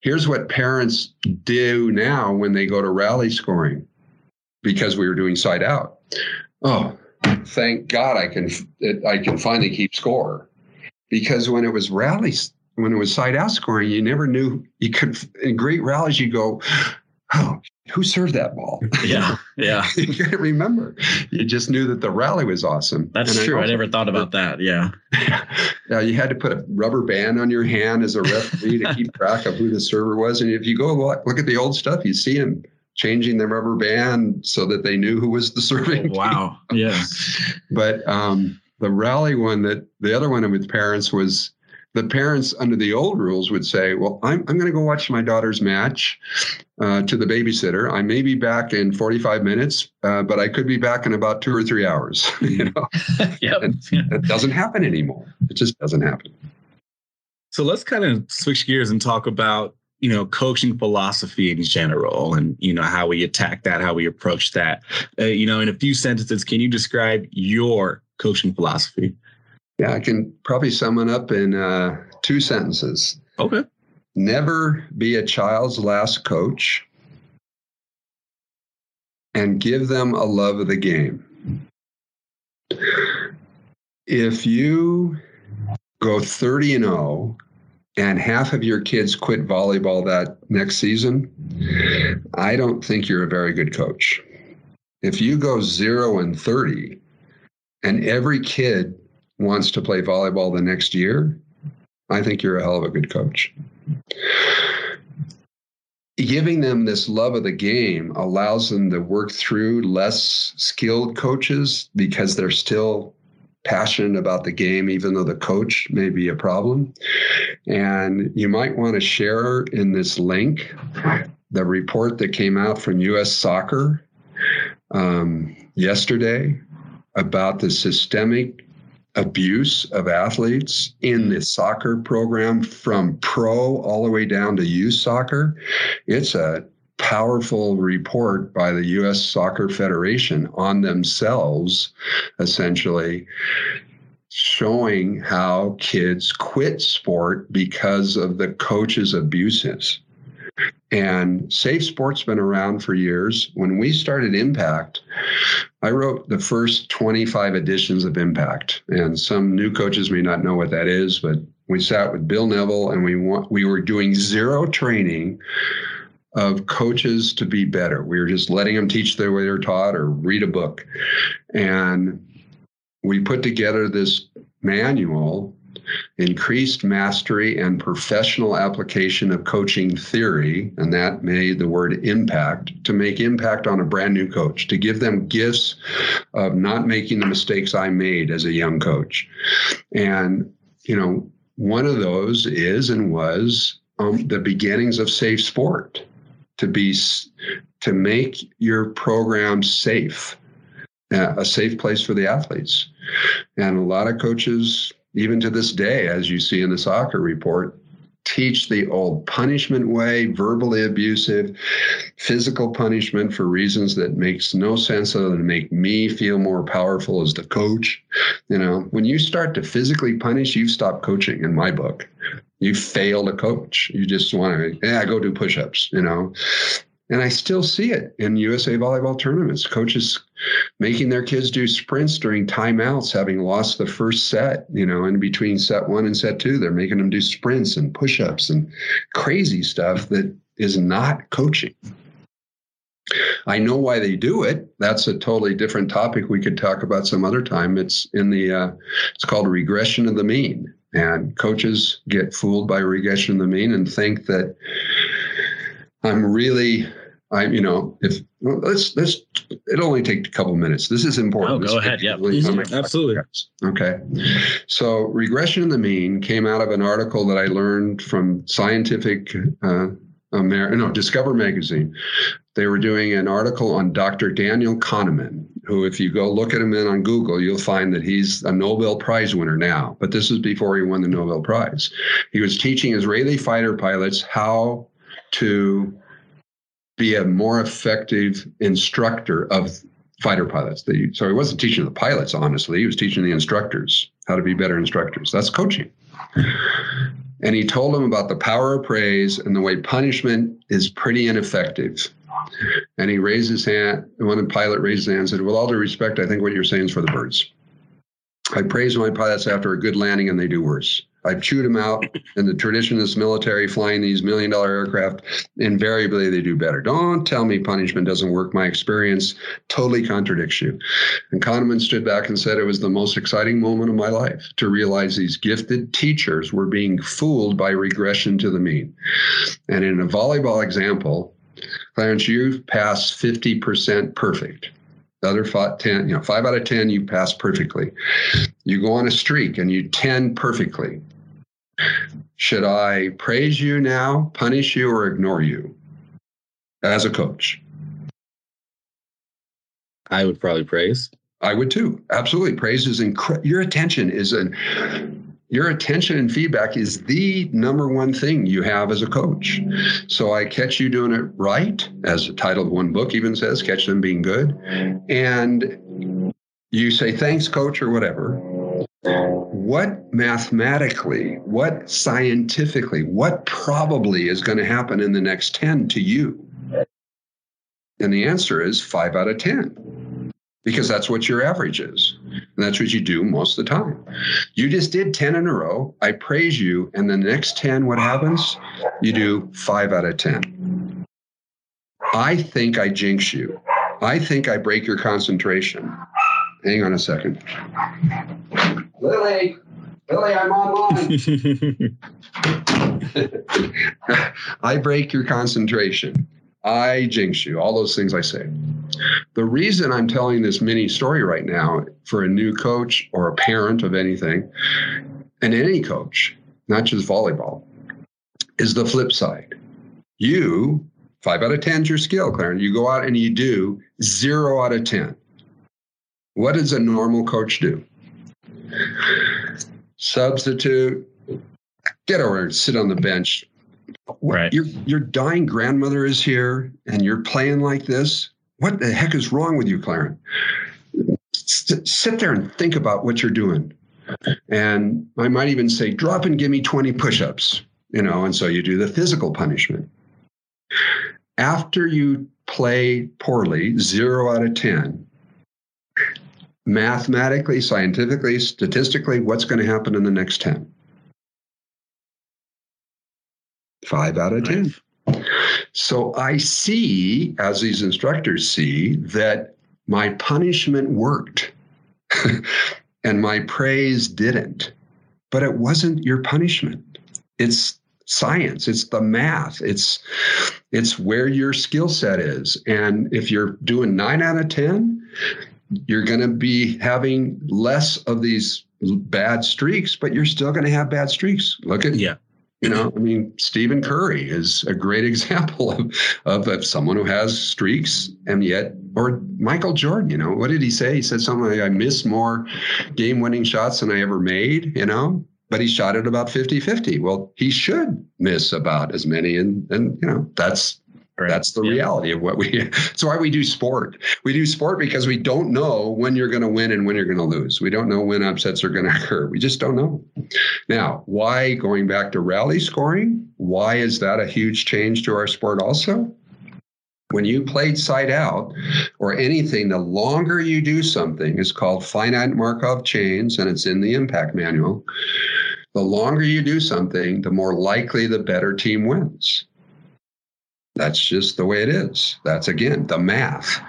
Here's what parents do now when they go to rally scoring because we were doing side out. Oh, thank God I can I can finally keep score because when it was rallies when it was side out scoring, you never knew you could in great rallies you go, oh, who served that ball? Yeah. Yeah. you couldn't remember. You just knew that the rally was awesome. That's And true. I also- never thought about that. Yeah. yeah, you had to put a rubber band on your hand as a referee to keep track of who the server was. And if you go look, look at the old stuff, you see him changing the rubber band so that they knew who was the serving. team. Wow. Yeah. But um, the rally one that the other one with parents was the parents under the old rules would say, "Well, I'm I'm going to go watch my daughter's match uh, to the babysitter. I may be back in 45 minutes, uh, but I could be back in about two or three hours." you know, Yep. that doesn't happen anymore. It just doesn't happen. So let's kind of switch gears and talk about, you know, coaching philosophy in general and, you know, how we attack that, how we approach that. Uh, you know, in a few sentences, can you describe your coaching philosophy? Yeah, I can probably sum it up in uh, two sentences. Okay. Never be a child's last coach and give them a love of the game. If you go 30 and 0 and half of your kids quit volleyball that next season, I don't think you're a very good coach. If you go 0 and 30 and every kid wants to play volleyball the next year, I think you're a hell of a good coach. Giving them this love of the game allows them to work through less skilled coaches because they're still passionate about the game, even though the coach may be a problem. And you might want to share in this link the report that came out from U.S. Soccer um, yesterday about the systemic abuse of athletes in the soccer program from pro all the way down to youth soccer. It's a powerful report by the U.S. Soccer Federation on themselves, essentially showing how kids quit sport because of the coach's abuses. And Safe Sport's been around for years. When we started Impact, I wrote the first 25 editions of Impact. And some new coaches may not know what that is, but we sat with Bill Neville and we want, we were doing zero training of coaches to be better. We were just letting them teach the way they're taught or read a book. And we put together this manual increased mastery and professional application of coaching theory, and that made the word impact, to make impact on a brand new coach, to give them gifts of not making the mistakes I made as a young coach. And, you know, one of those is and was um, the beginnings of safe sport to be to make your program safe uh, a safe place for the athletes and a lot of coaches even to this day, as you see in the soccer report, teach the old punishment way, verbally abusive, physical punishment for reasons that makes no sense other than make me feel more powerful as the coach. You know, when you start to physically punish, you've stopped coaching in my book. You fail to coach. You just want to, yeah, go do push-ups, you know. And I still see it in USA volleyball tournaments. Coaches making their kids do sprints during timeouts, having lost the first set, you know, in between set one and set two, they're making them do sprints and push ups and crazy stuff that is not coaching. I know why they do it. That's a totally different topic we could talk about some other time. It's in the, uh, it's called regression of the mean. And coaches get fooled by regression of the mean and think that I'm really I, you know, if well, let's let's it'll only take a couple minutes. This is important. Oh, this go ahead. Yeah, absolutely. Okay. So regression in the mean came out of an article that I learned from Scientific uh, Amer- no Discover magazine. They were doing an article on Dr. Daniel Kahneman, who, if you go look at him in on Google, you'll find that he's a Nobel Prize winner now. But this is before he won the Nobel Prize. He was teaching Israeli fighter pilots how to be a more effective instructor of fighter pilots. So he wasn't teaching the pilots, honestly. He was teaching the instructors how to be better instructors. That's coaching. And he told them about the power of praise and the way punishment is pretty ineffective. And he raised his hand. and One pilot raised his hand and said, With all due respect, I think what you're saying is for the birds. I praise my pilots after a good landing and they do worse. I've chewed them out and the traditionalist military flying these million dollar aircraft. Invariably, they do better. Don't tell me punishment doesn't work. My experience totally contradicts you. And Kahneman stood back and said it was the most exciting moment of my life to realize these gifted teachers were being fooled by regression to the mean. And in a volleyball example, Clarence, you passed 50% perfect. The other five, 10, you know, five out of 10, you pass perfectly. You go on a streak and you 10 perfectly. Should I praise you now, punish you, or ignore you as a coach? I would probably praise. I would too. Absolutely. Praise is incredible. Your attention is an your attention and feedback is the number one thing you have as a coach. So I catch you doing it right, as the title of one book even says, catch them being good. And you say, thanks, coach, or whatever. What mathematically, what scientifically, what probably is going to happen in the next 10 to you? And the answer is five out of 10 because that's what your average is. And that's what you do most of the time. You just did 10 in a row. I praise you. And the next 10, what happens? You do five out of 10. I think I jinx you. I think I break your concentration. Hang on a second. Lily, Lily, I'm online. I break your concentration. I jinx you, all those things I say. The reason I'm telling this mini story right now for a new coach or a parent of anything, and any coach, not just volleyball, is the flip side. You, five out of 10 is your skill, Clarence. You go out and you do zero out of 10. What does a normal coach do? Substitute, get over and sit on the bench. Right. Your your dying grandmother is here and you're playing like this. What the heck is wrong with you, Clarence? S- sit there and think about what you're doing. And I might even say, drop and give me 20 push-ups, you know, and so you do the physical punishment. After you play poorly, zero out of 10, mathematically, scientifically, statistically, what's going to happen in the next 10? Five out of 10. So I see, as these instructors see, that my punishment worked and my praise didn't. But it wasn't your punishment. It's science, it's the math, it's it's where your skill set is. And if you're doing nine out of 10, you're going to be having less of these bad streaks, but you're still going to have bad streaks. Look at Yeah. You know, I mean, Stephen Curry is a great example of, of, of someone who has streaks and yet, or Michael Jordan, you know, what did he say? He said something like, I miss more game winning shots than I ever made, you know, but he shot it about 50 50. Well, he should miss about as many. And, and you know, that's Right. that's the Yeah. reality of what we. It's why we do sport. We do sport because we don't know when you're going to win and when you're going to lose. We don't know when upsets are going to occur. We just don't know. Now, why going back to rally scoring? Why is that a huge change to our sport? Also, when you played side out or anything, the longer you do something is called finite Markov chains, and it's in the impact manual. The longer you do something, the more likely the better team wins. That's just the way it is. That's again the math.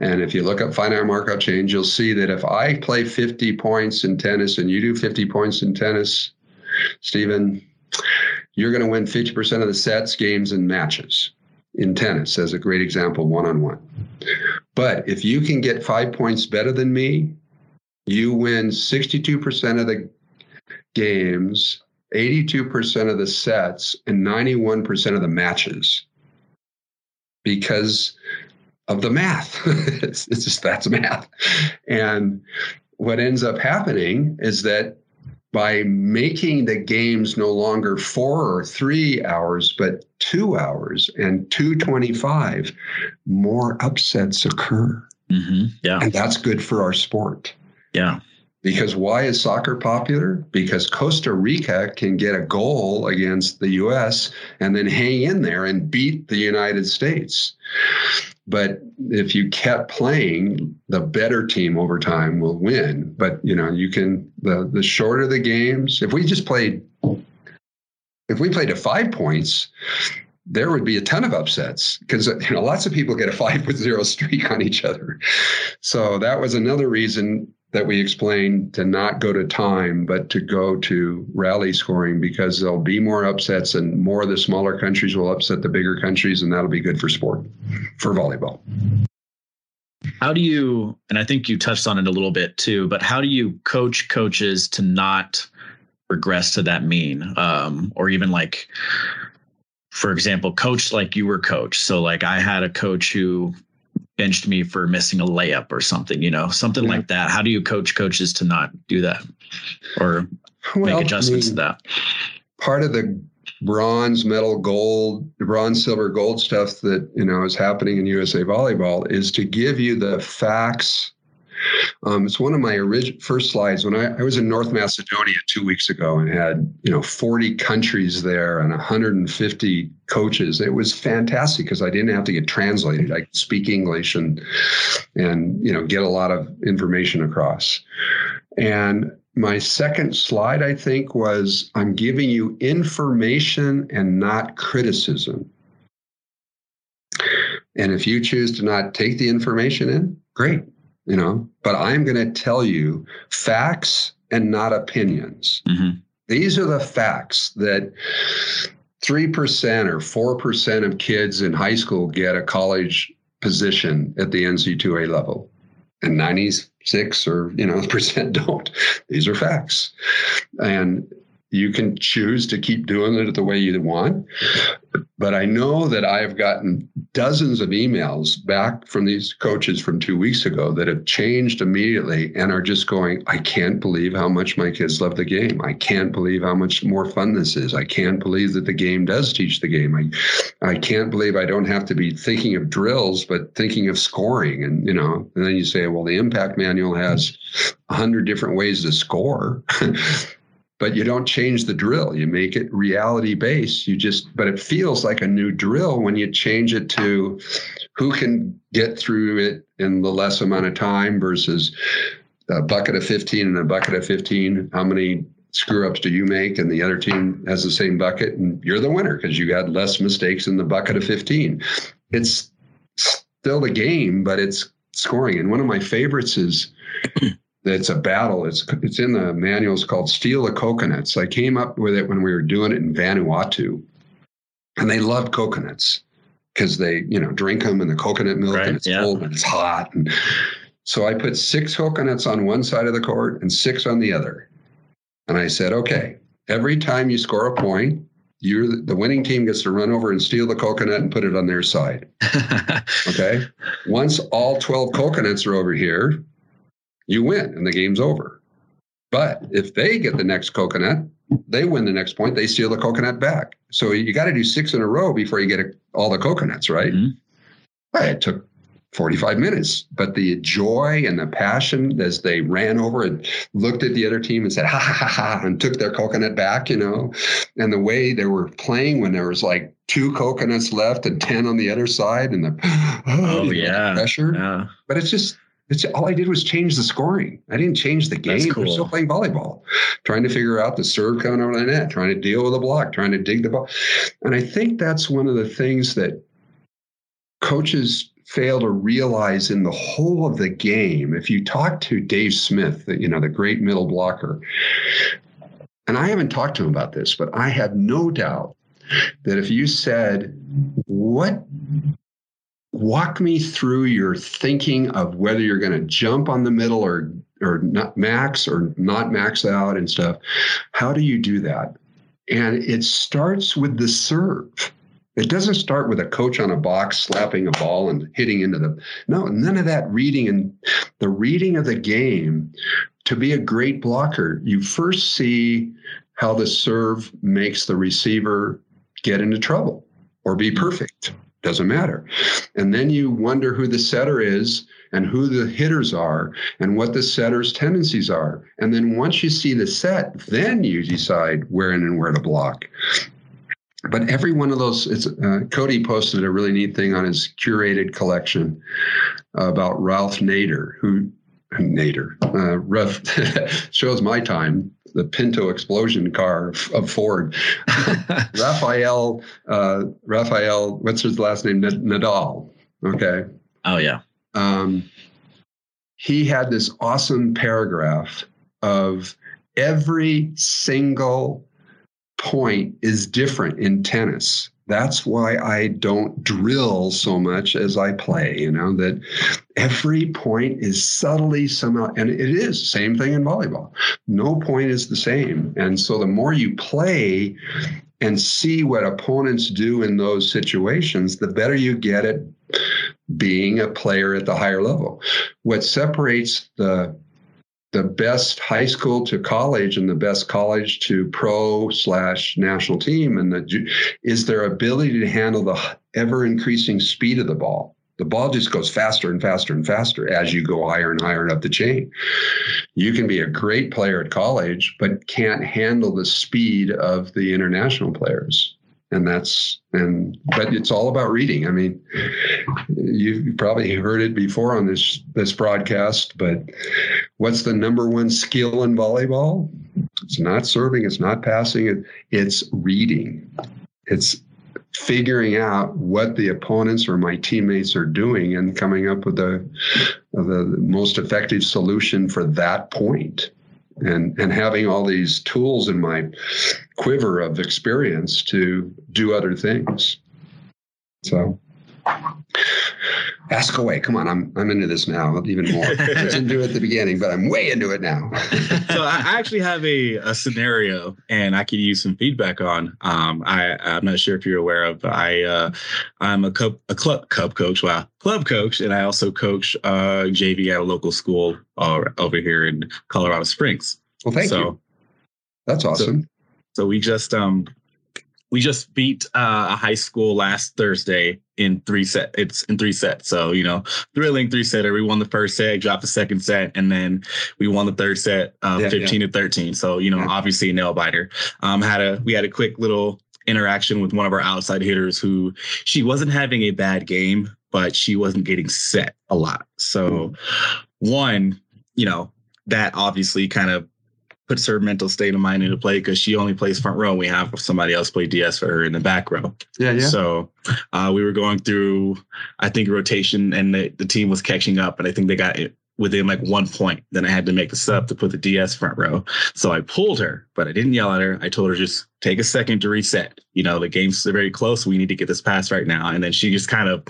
And if you look up finite Markov chains, you'll see that if I play 50 points in tennis and you do 50 points in tennis, Stephen, you're going to win 50% of the sets, games, and matches in tennis as a great example, one on one. But if you can get five points better than me, you win 62% of the games, 82% of the sets, and 91% of the matches because of the math. it's, it's just that's math. And what ends up happening is that by making the games no longer four or three hours, but two hours and 225, more upsets occur. hmm Yeah. And that's good for our sport. Yeah. Because why is soccer popular? Because Costa Rica can get a goal against the US and then hang in there and beat the United States. But if you kept playing, the better team over time will win. But you know, you can the the shorter the games, if we just played if we played to five points, there would be a ton of upsets because you know lots of people get a five with zero streak on each other. So that was another reason that we explained to not go to time, but to go to rally scoring because there'll be more upsets and more of the smaller countries will upset the bigger countries, and that'll be good for sport, for volleyball. How do you, and I think you touched on it a little bit too, but how do you coach coaches to not regress to that mean? Um, or even like, for example, coach like you were coach. So like I had a coach who benched me for missing a layup or something, you know, something Yeah. like that. How do you coach coaches to not do that or Well, make adjustments to that? part of the bronze, medal, gold, bronze, silver, gold stuff that you know is happening in USA Volleyball is to give you the facts. Um, it's one of my orig- first slides when I, I was in North Macedonia two weeks ago and had you know 40 countries there and 150 coaches. It was fantastic because I didn't have to get translated. I could speak English and and you know get a lot of information across. And my second slide, I think, was I'm giving you information and not criticism. And if you choose to not take the information in, great, you know, but I'm going to tell you facts and not opinions. Mhm. These are the facts that 3% or 4% of kids in high school get a college position at the NC2A level. And 96 or, you know, percent don't. These are facts. And you can choose to keep doing it the way you want. But I know that I've gotten dozens of emails back from these coaches from two weeks ago that have changed immediately and are just going, I can't believe how much my kids love the game. I can't believe how much more fun this is. I can't believe that the game does teach the game. I, I can't believe I don't have to be thinking of drills, but thinking of scoring. And, you know, and then you say, well, the impact manual has a hundred different ways to score. but you don't change the drill. You make it reality based. You just, but it feels like a new drill when you change it to who can get through it in the less amount of time versus a bucket of 15 and a bucket of 15. How many screw ups do you make? And the other team has the same bucket and you're the winner because you had less mistakes in the bucket of 15. It's still the game, but it's scoring. And one of my favorites is it's a battle. It's it's in the manuals called Steal the Coconuts. I came up with it when we were doing it in Vanuatu, and they love coconuts because they you know drink them in the coconut milk Right, and it's yeah. cold and it's hot. And so I put six coconuts on one side of the court and six on the other, and I said, okay, every time you score a point. You're the winning team gets to run over and steal the coconut and put it on their side. Okay. Once all 12 coconuts are over here, you win and the game's over. But if they get the next coconut, they win the next point, they steal the coconut back. So you got to do six in a row before you get a, all the coconuts, right? Mhm. Well, It took 45 minutes, but the joy and the passion as they ran over and looked at the other team and said, ha ha ha ha, and took their coconut back, you know, and the way they were playing when there was like two coconuts left and 10 on the other side and the, Oh, the yeah. pressure yeah. but it's just it's all I did was change the scoring. I didn't change the That's game. We're still playing volleyball, trying to figure out the serve coming over the net, trying to deal with the block, trying to dig the ball. And I think that's one of the things that coaches fail to realize in the whole of the game. If you talk to Dave Smith, you know, the great middle blocker, and I haven't talked to him about this, but I have no doubt that if you said, what walk me through your thinking of whether you're going to jump on the middle or or not max or not max out and stuff. How do you do that? And it starts with the serve. It doesn't start with a coach on a box slapping a ball and hitting into the no none of that reading and the reading of the game to be a great blocker. You first see how the serve makes the receiver get into trouble or be perfect doesn't matter and then you wonder who the setter is and who the hitters are and what the setter's tendencies are. And then once you see the set, then you decide where and where to block. But every one of those, it's, uh, Cody posted a really neat thing on his curated collection about Ralph Nader, who Nader, uh, shows my time, the Pinto explosion car of, of Ford. Rafael, uh, Rafael, what's his last name? Nadal. Okay. oh yeah. Um, he had this awesome paragraph of every single point is different in tennis. That's why I don't drill so much as I play, you know, that every point is subtly somehow, and it is same thing in volleyball. No point is the same. And so the more you play and see what opponents do in those situations, the better you get at being a player at the higher level. What separates the the best high school to college and the best college to pro slash national team and the is their ability to handle the ever increasing speed of the ball. The ball just goes faster and faster and faster as you go higher and higher up the chain. You can be a great player at college, but can't handle the speed of the international players. And that's and but it's all about reading. I mean, you've probably heard it before on this this broadcast, but what's the number one skill in volleyball? It's not serving, it's not passing, it, it's reading. It's figuring out what the opponents or my teammates are doing and coming up with the the most effective solution for that. And and having all these tools in my quiver of experience to do other things. So ask away. Come on, I'm I'm into this now even more. I was into it at the beginning, but I'm way into it now. so I actually have a, a scenario and I could use some feedback on. Um, I I'm not sure if you're aware of. But I uh, I'm a cub a club cub coach. Wow, club coach, and I also coach uh, JV at a local school uh, over here in Colorado Springs. Well, thank so, you. That's awesome. So, so we just um we just beat uh, a high school last Thursday in three set. It's in three sets. So you know, thrilling three setter. We won the first set, dropped the second set, and then we won the third set, uh, Yeah, fifteen to thirteen. So you know, Yeah. obviously a nail biter. Um, had a we had a quick little interaction with one of our outside hitters who she wasn't having a bad game, but she wasn't getting set a lot. So one, you know, that obviously kind of puts her mental state of mind into play because she only plays front row. We have somebody else play DS for her in the back row. Yeah, yeah. So uh, we were going through, I think, rotation, and the, the team was catching up, and I think they got it within like one point. Then I had to make the sub to put the DS front row. So I pulled her, but I didn't yell at her. I told her just take a second to reset. You know, the game's very close. We need to get this pass right now. And then she just kind of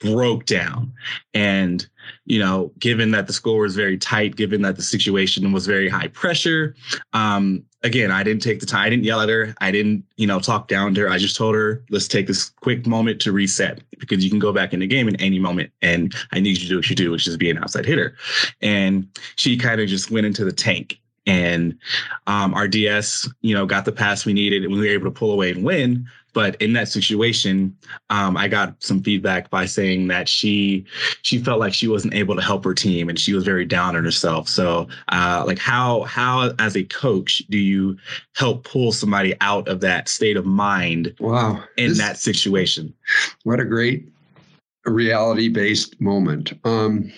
broke down. And you know, given that the score was very tight, given that the situation was very high pressure, um, again, I didn't take the time. I didn't yell at her. I didn't, you know, talk down to her. I just told her, let's take this quick moment to reset because you can go back in the game in any moment. And I need you to do what you do, which is be an outside hitter. And she kind of just went into the tank. And um, our DS, you know, got the pass we needed and we were able to pull away and win. But in that situation, um, I got some feedback by saying that she she felt like she wasn't able to help her team and she was very down on herself. So, uh, like how how as a coach do you help pull somebody out of that state of mind wow. in This- that situation? What a great reality based moment. Um,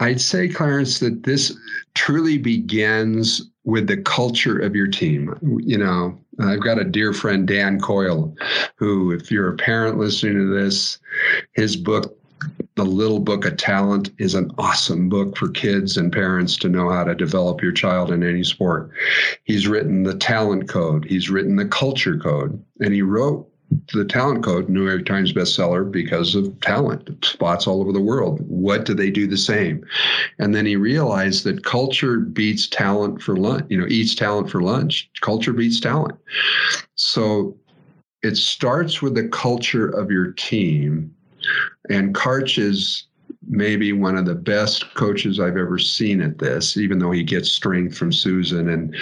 I'd say, Clarence, that this truly begins with the culture of your team. You know, I've got a dear friend, Dan Coyle, who, if you're a parent listening to this, his book, The Little Book of Talent, is an awesome book for kids and parents to know how to develop your child in any sport. He's written the talent code, he's written the culture code, and he wrote the talent code, New York Times bestseller, because of talent spots all over the world. What do they do the same? And then he realized that culture beats talent for lunch, you know, eats talent for lunch. Culture beats talent. So it starts with the culture of your team. And Karch is maybe one of the best coaches I've ever seen at this, even though he gets strength from Susan and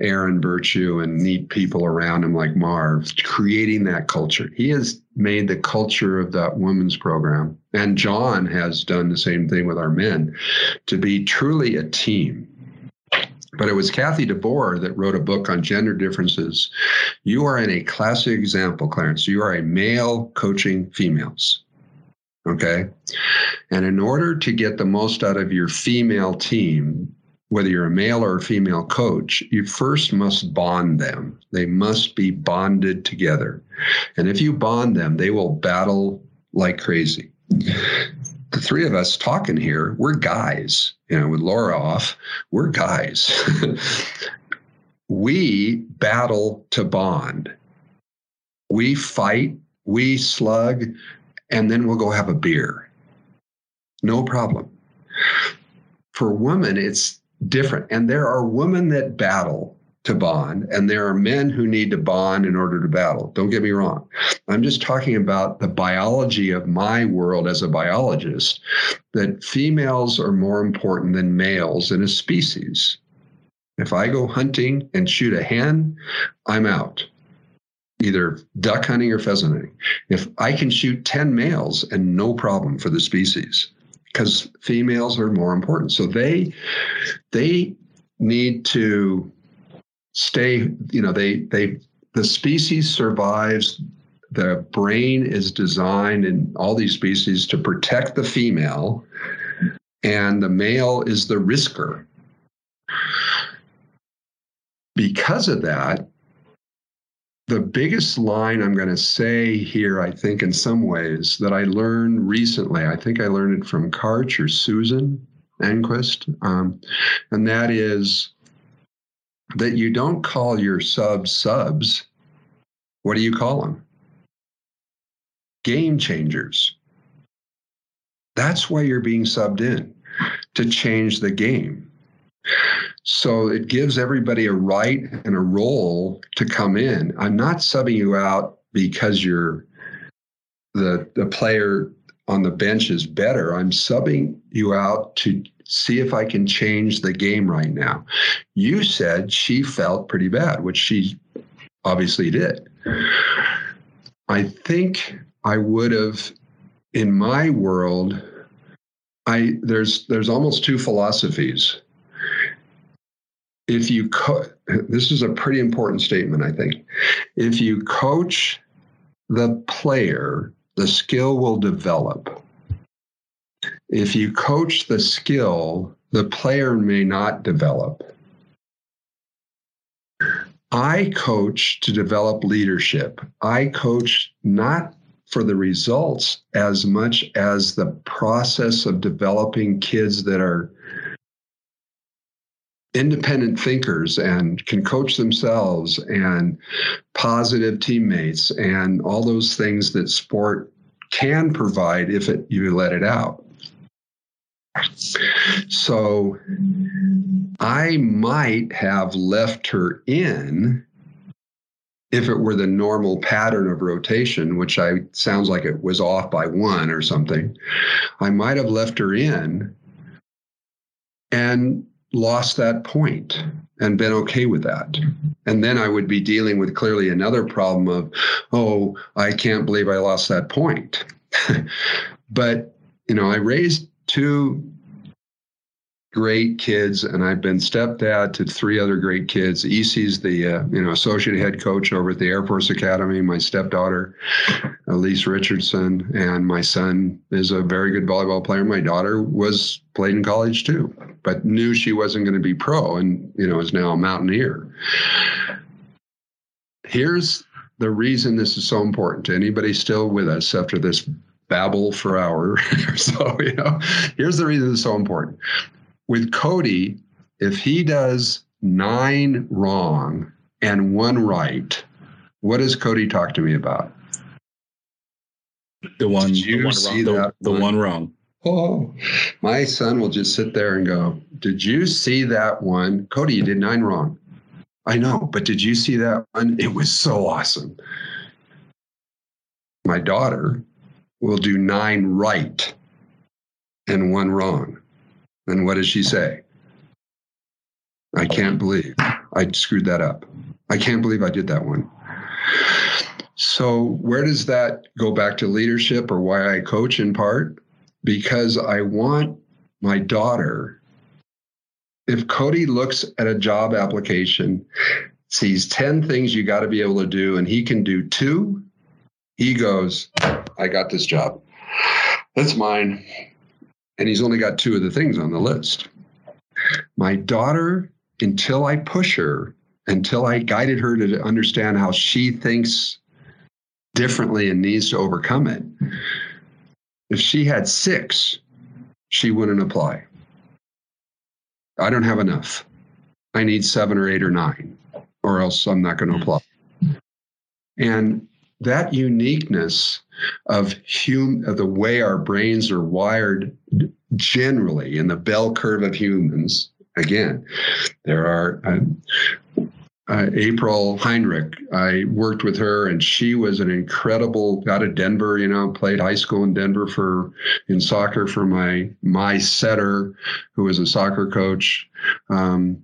Erin Virtue and neat people around him like Marv, creating that culture. He has made the culture of that women's program. And John has done the same thing with our men to be truly a team. But it was Kathy DeBoer that wrote a book on gender differences. You are in a classic example, Clarence. You are a male coaching females. Okay. And in order to get the most out of your female team, whether you're a male or a female coach, you first must bond them. They must be bonded together. And if you bond them, they will battle like crazy. The three of us talking here, we're guys, you know, with Laura off, we're guys. we battle to bond. We fight, we slug, and then we'll go have a beer. No problem. For women, it's different. And there are women that battle to bond, and there are men who need to bond in order to battle. Don't get me wrong. I'm just talking about the biology of my world as a biologist that females are more important than males in a species. If I go hunting and shoot a hen, I'm out either duck hunting or pheasant hunting. If I can shoot 10 males and no problem for the species because females are more important. So they they need to stay, you know, they they the species survives the brain is designed in all these species to protect the female and the male is the risker. Because of that, the biggest line I'm going to say here, I think, in some ways, that I learned recently, I think I learned it from Karch or Susan Enquist, um, and that is that you don't call your subs subs. What do you call them? Game changers. That's why you're being subbed in to change the game. So it gives everybody a right and a role to come in. I'm not subbing you out because you're the the player on the bench is better. I'm subbing you out to see if I can change the game right now. You said she felt pretty bad, which she obviously did. I think I would have in my world I there's there's almost two philosophies. If you co- this is a pretty important statement, I think. If you coach the player, the skill will develop. If you coach the skill, the player may not develop. I coach to develop leadership. I coach not for the results as much as the process of developing kids that are independent thinkers and can coach themselves and positive teammates and all those things that sport can provide if it, you let it out. So I might have left her in if it were the normal pattern of rotation, which I sounds like it was off by one or something, I might have left her in and lost that point and been okay with that. And then I would be dealing with clearly another problem of, oh, I can't believe I lost that point. but, you know, I raised two great kids, and I've been stepdad to three other great kids. EC's the uh, you know associate head coach over at the Air Force Academy. My stepdaughter, Elise Richardson, and my son is a very good volleyball player. My daughter was played in college too, but knew she wasn't going to be pro, and you know is now a mountaineer. Here's the reason this is so important to anybody still with us after this babble for hour or so. You know, here's the reason it's so important with Cody, if he does nine wrong and one right, what does Cody talk to me about? The one, Did you the one see wrong. that The, the one? one wrong. Oh, my son will just sit there and go, Did you see that one? Cody, you did nine wrong. I know, but did you see that one? It was so awesome. My daughter will do nine right and one wrong. And what does she say? I can't believe I screwed that up. I can't believe I did that one. So, where does that go back to leadership or why I coach in part? Because I want my daughter, if Cody looks at a job application, sees 10 things you got to be able to do, and he can do two, he goes, I got this job. That's mine. And he's only got two of the things on the list. My daughter, until I push her, until I guided her to understand how she thinks differently and needs to overcome it, if she had six, she wouldn't apply. I don't have enough. I need seven or eight or nine, or else I'm not going to hmm. apply. And that uniqueness of hum- of the way our brains are wired generally in the bell curve of humans. Again there are uh, uh, april heinrich i worked with her and she was an incredible out of denver you know played high school in denver for in soccer for my my setter who was a soccer coach. Um,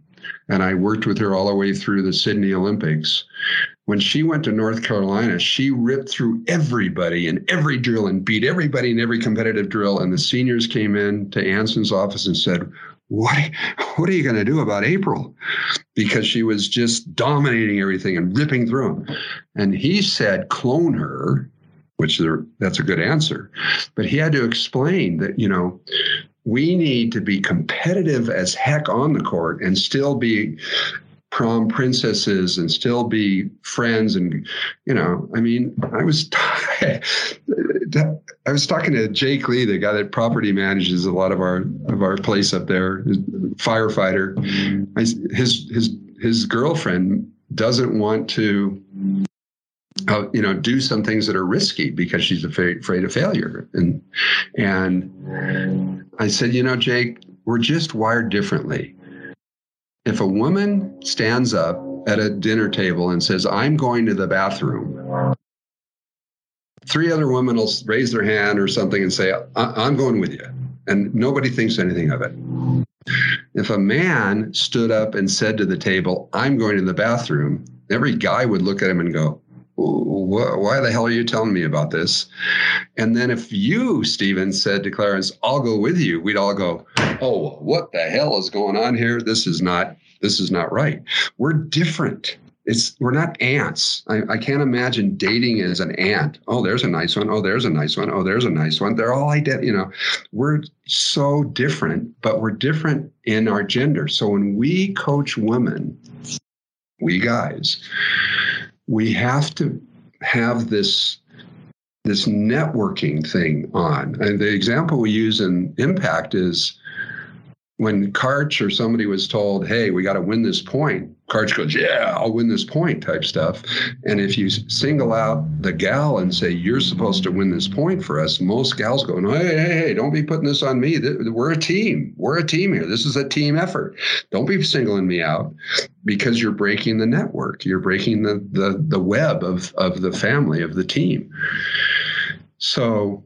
and i worked with her all the way through the sydney olympics when she went to North Carolina, she ripped through everybody in every drill and beat everybody in every competitive drill. And the seniors came in to Anson's office and said, what, what are you going to do about April? Because she was just dominating everything and ripping through them. And he said, clone her, which there, that's a good answer. But he had to explain that, you know, we need to be competitive as heck on the court and still be prom princesses and still be friends and you know i mean i was I was talking to Jake Lee, the guy that property manages a lot of our of our place up there, firefighter. I, his his his girlfriend doesn't want to uh, you know do some things that are risky because she's afraid, afraid of failure and and i said you know jake we're just wired differently if a woman stands up at a dinner table and says i'm going to the bathroom three other women will raise their hand or something and say i'm going with you and nobody thinks anything of it. If a man stood up and said to the table, I'm going to the bathroom, every guy would look at him and go, why the hell are you telling me about this? And then if you, Stephen, said to Clarence, I'll go with you, we'd all go, oh, what the hell is going on here? This is not, this is not right. We're different it's we're not ants. I, I, can't imagine dating as an ant. Oh, there's a nice one. Oh, there's a nice one. Oh, there's a nice one. They're all identical. You know, we're so different, but we're different in our gender. So when we coach women, we guys, we have to have this this networking thing on. And the example we use in Impact is when Karch or somebody was told, "Hey, we got to win this point," Karch goes, "Yeah, I'll win this point," type stuff. And if you single out the gal and say you're supposed to win this point for us, most gals go, "Hey, hey, hey, don't be putting this on me. We're a team. We're a team here. This is a team effort. Don't be singling me out." Because you're breaking the network, you're breaking the the the web of of the family of the team. So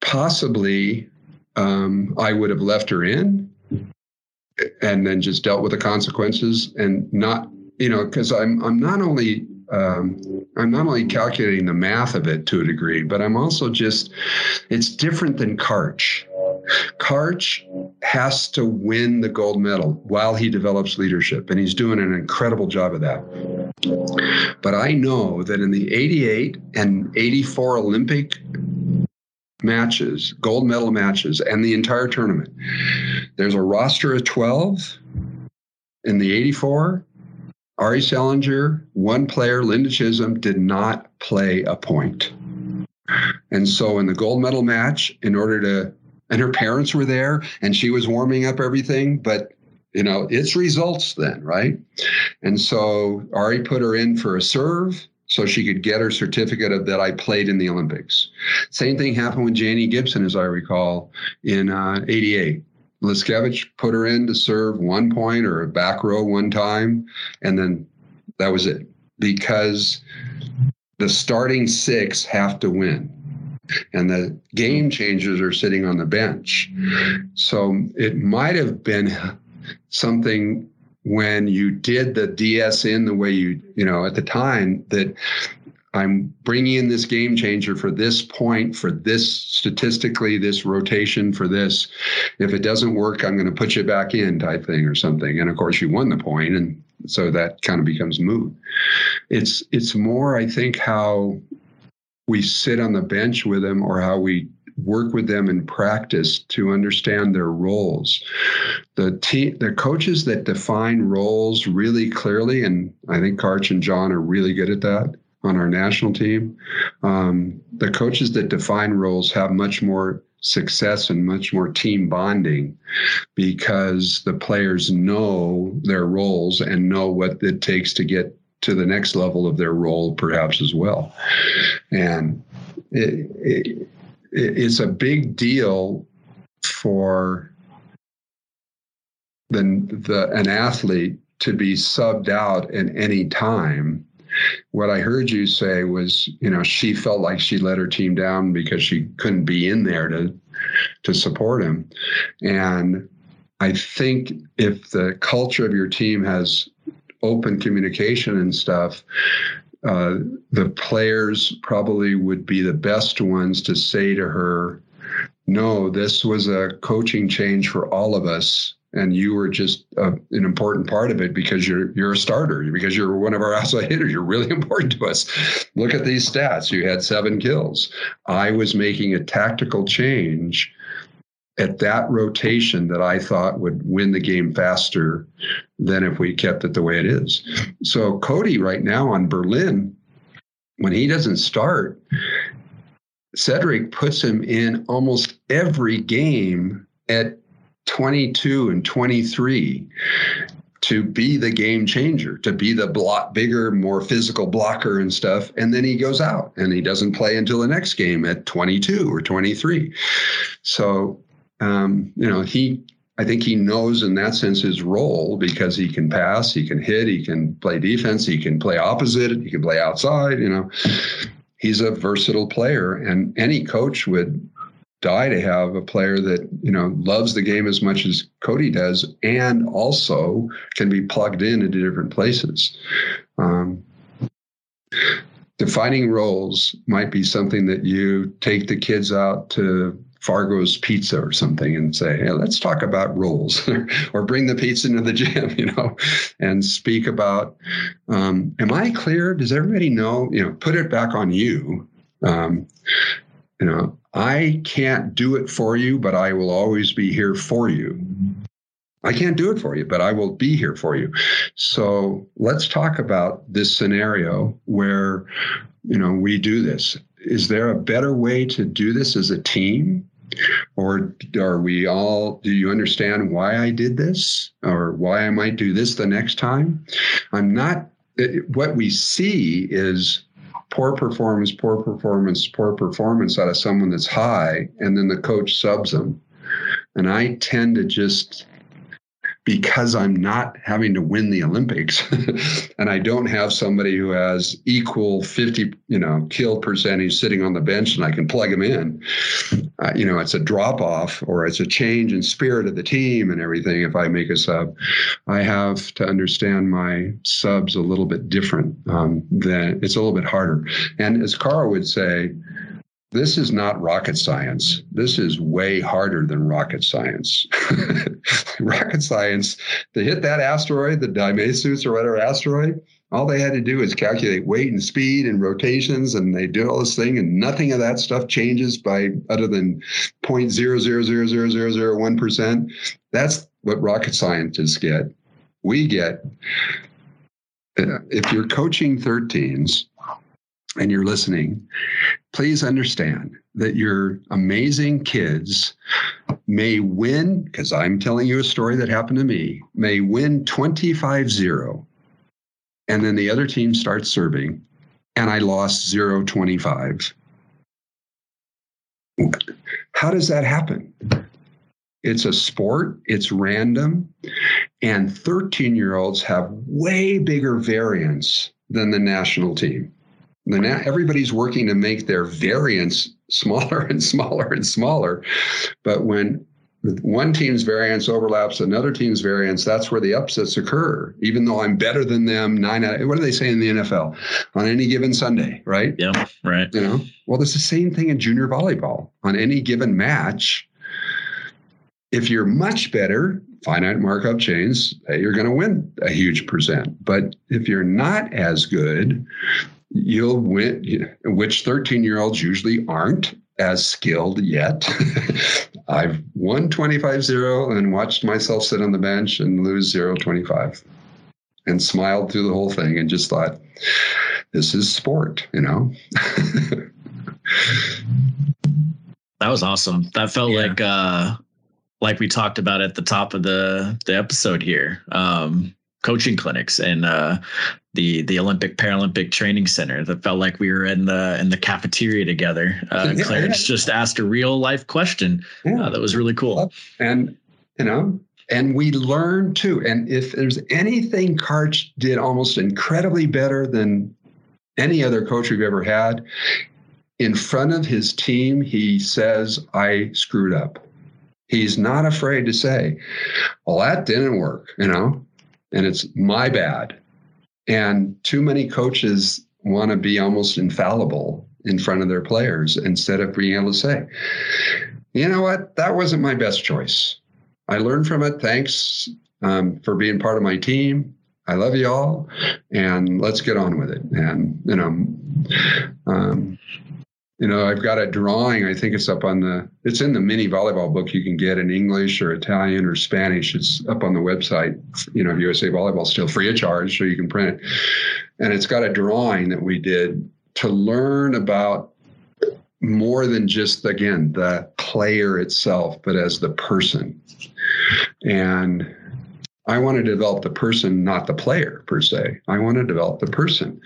possibly um, I would have left her in and then just dealt with the consequences and not you know because i'm i'm not only um, i'm not only calculating the math of it to a degree but i'm also just it's different than karch. Karch has to win the gold medal while he develops leadership and he's doing an incredible job of that. But i know that in the 88 and 84 olympic matches, gold medal matches, and the entire tournament. There's a roster of 12 in the 84. Arie Selinger, one player, Linda Chisholm, did not play a point. And so in the gold medal match, in order to, and her parents were there and she was warming up everything, but you know, it's results then, right? And so Arie put her in for a serve so she could get her certificate of that I played in the Olympics. Same thing happened with Janie Gibson, as I recall, in uh, 88. Liskevich put her in to serve one point or a back row one time, and then that was it. Because the starting six have to win. And the game changers are sitting on the bench. So it might have been something when you did the DS in the way you, you know, at the time that I'm bringing in this game changer for this point, for this statistically, this rotation for this. If it doesn't work, I'm going to put you back in type thing or something. And of course, you won the point, and so that kind of becomes moot. It's it's more, I think, how we sit on the bench with them or how we work with them in practice to understand their roles. The team, the coaches that define roles really clearly, and I think Karch and John are really good at that on our national team. Um, the coaches that define roles have much more success and much more team bonding because the players know their roles and know what it takes to get to the next level of their role, perhaps as well. And it, it, it's a big deal for the, the an athlete to be subbed out at any time. What I heard you say was, you know, she felt like she let her team down because she couldn't be in there to to support him. And I think if the culture of your team has open communication and stuff, uh, the players probably would be the best ones to say to her, No, this was a coaching change for all of us. And you were just uh, an important part of it because you're you're a starter because you're one of our outside hitters. You're really important to us. Look at these stats. You had seven kills. I was making a tactical change at that rotation that I thought would win the game faster than if we kept it the way it is. So Cody right now on Berlin, when he doesn't start, Cedric puts him in almost every game at 22 and 23 to be the game changer, to be the block bigger, more physical blocker and stuff. And then he goes out and he doesn't play until the next game at 22 or 23. So, um, you know, he, I think he knows in that sense his role because he can pass, he can hit, he can play defense, he can play opposite, he can play outside, you know. He's a versatile player, and any coach would die to have a player that you know loves the game as much as Cody does, and also can be plugged in into different places. Um, defining roles might be something that you take the kids out to Fargo's Pizza or something and say, hey, let's talk about roles or bring the pizza into the gym, you know, and speak about, um, am I clear? Does everybody know, you know, put it back on you. Um, you know, I can't do it for you, but I will always be here for you. I can't do it for you, but I will be here for you. So let's talk about this scenario where, you know, we do this. Is there a better way to do this as a team? Or are we all, do you understand why I did this or why I might do this the next time? I'm not, eh, what we see is poor performance, poor performance, poor performance out of someone that's high, and then the coach subs them. And I tend to just because I'm not having to win the Olympics and I don't have somebody who has equal 50, you know, kill percentage sitting on the bench and I can plug them in. Uh, you know, it's a drop off or it's a change in spirit of the team and everything. If I make a sub, I have to understand my subs a little bit different. Um, than it's a little bit harder. And as Carl would say, this is not rocket science. This is way harder than rocket science. rocket science, to hit that asteroid, the Dimasuus or whatever asteroid, all they had to do is calculate weight and speed and rotations, and they did all this thing, and nothing of that stuff changes by other than 0.0000001%. That's what rocket scientists get. We get, if you're coaching 13s, and you're listening, please understand that your amazing kids may win, because I'm telling you a story that happened to me, may win 25 0. And then the other team starts serving, and I lost 0 25. How does that happen? It's a sport, it's random, and 13 year olds have way bigger variance than the national team. Now everybody's working to make their variance smaller and smaller and smaller. But when one team's variance overlaps another team's variance, that's where the upsets occur. Even though I'm better than them, nine out. Of, What do they say in the NFL on any given Sunday? Right? Yeah, right. You know. Well, it's the same thing in junior volleyball. On any given match, if you're much better, finite Markov chains, you're going to win a huge percent. But if you're not as good, you'll win, which 13 year olds usually aren't as skilled yet. I've won 25 0 and watched myself sit on the bench and lose 0 25 and smiled through the whole thing and just thought, this is sport, you know? that was awesome. That felt yeah. like, uh, like we talked about at the top of the the episode here. Um, coaching clinics and uh, the the Olympic Paralympic Training Center. That felt like we were in the in the cafeteria together. Uh, yeah, Clarence yeah. just asked a real life question. Yeah. Uh, that was really cool. And you know, and we learned too. And if there's anything Karch did almost incredibly better than any other coach we've ever had, in front of his team, he says, "I screwed up." He's not afraid to say, "Well, that didn't work," you know and it's my bad. And too many coaches want to be almost infallible in front of their players instead of being able to say, you know what, that wasn't my best choice. I learned from it. Thanks um, for being part of my team. I love you all, and let's get on with it. And you know, um, you know, I've got a drawing. I think it's up on the. It's in the mini volleyball book you can get in English or Italian or Spanish. It's up on the website. You know, USA Volleyball still free of charge, so you can print it. And it's got a drawing that we did to learn about more than just again the player itself, but as the person. And I want to develop the person, not the player per se. I want to develop the person.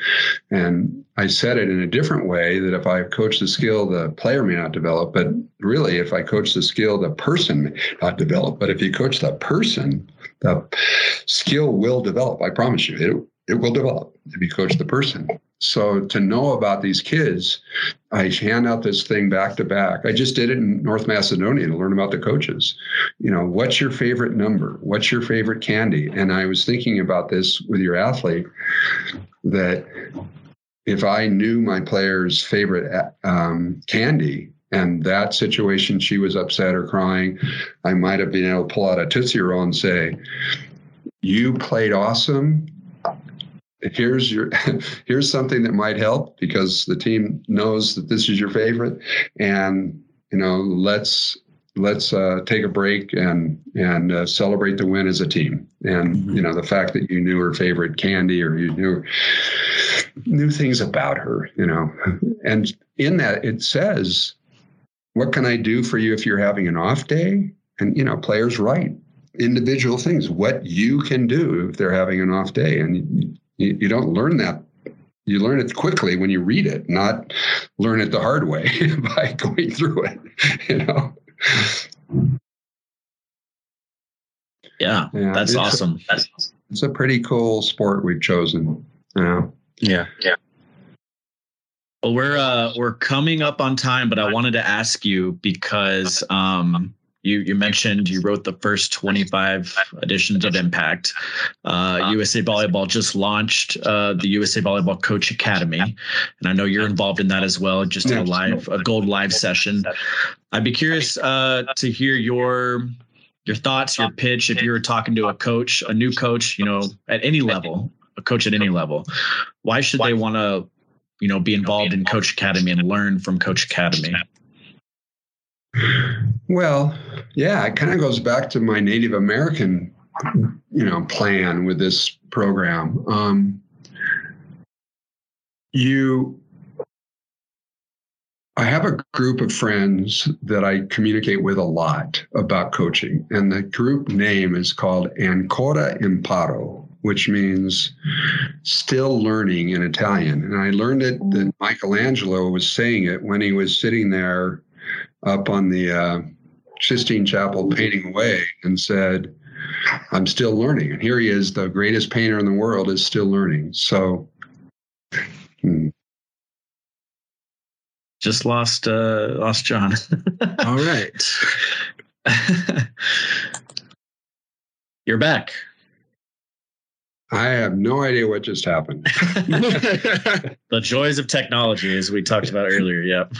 And I said it in a different way that if I coach the skill, the player may not develop. But really, if I coach the skill, the person may not develop. But if you coach the person, the skill will develop. I promise you, it, will develop if you coach the person. So to know about these kids, I hand out this thing back to back. I just did it in North Macedonia to learn about the coaches. You know, what's your favorite number? What's your favorite candy? And I was thinking about this with your athlete that if I knew my player's favorite um, candy, and that situation, she was upset or crying, I might have been able to pull out a Tootsie Roll and say, You played awesome here's your here's something that might help because the team knows that this is your favorite. And you know let's let's uh, take a break and and uh, celebrate the win as a team. And mm-hmm. you know the fact that you knew her favorite candy or you knew knew things about her you know. And in that it says what can i do for you if you're having an off day? And you know players write individual things what you can do if they're having an off day. And you, you don't learn that you learn it quickly when you read it, not learn it the hard way by going through it. You know. Yeah, yeah that's awesome. A, that's It's a pretty cool sport we've chosen. Yeah. Yeah. Yeah. Well, we're uh, we're coming up on time, but I wanted to ask you because um, you you mentioned you wrote the first 25 editions of Impact. Uh, USA Volleyball just launched uh, the USA Volleyball Coach Academy, and I know you're involved in that as well. Just in a live a gold live session. I'd be curious uh, to hear your your thoughts, your pitch. If you were talking to a coach, a new coach, you know, at any level, a coach at any level, why should they want to, you know, be involved in Coach Academy and learn from Coach Academy? Well, yeah, it kind of goes back to my Native American, you know, plan with this program. Um, you, I have a group of friends that I communicate with a lot about coaching, and the group name is called Ancora Imparo, which means still learning in Italian. And I learned it that Michelangelo was saying it when he was sitting there up on the uh, Sistine Chapel painting away and said, I'm still learning. And here he is, the greatest painter in the world, is still learning. So, hmm. just lost uh, lost John. All right, you're back. I have no idea what just happened. the joys of technology, as we talked about earlier. Yep.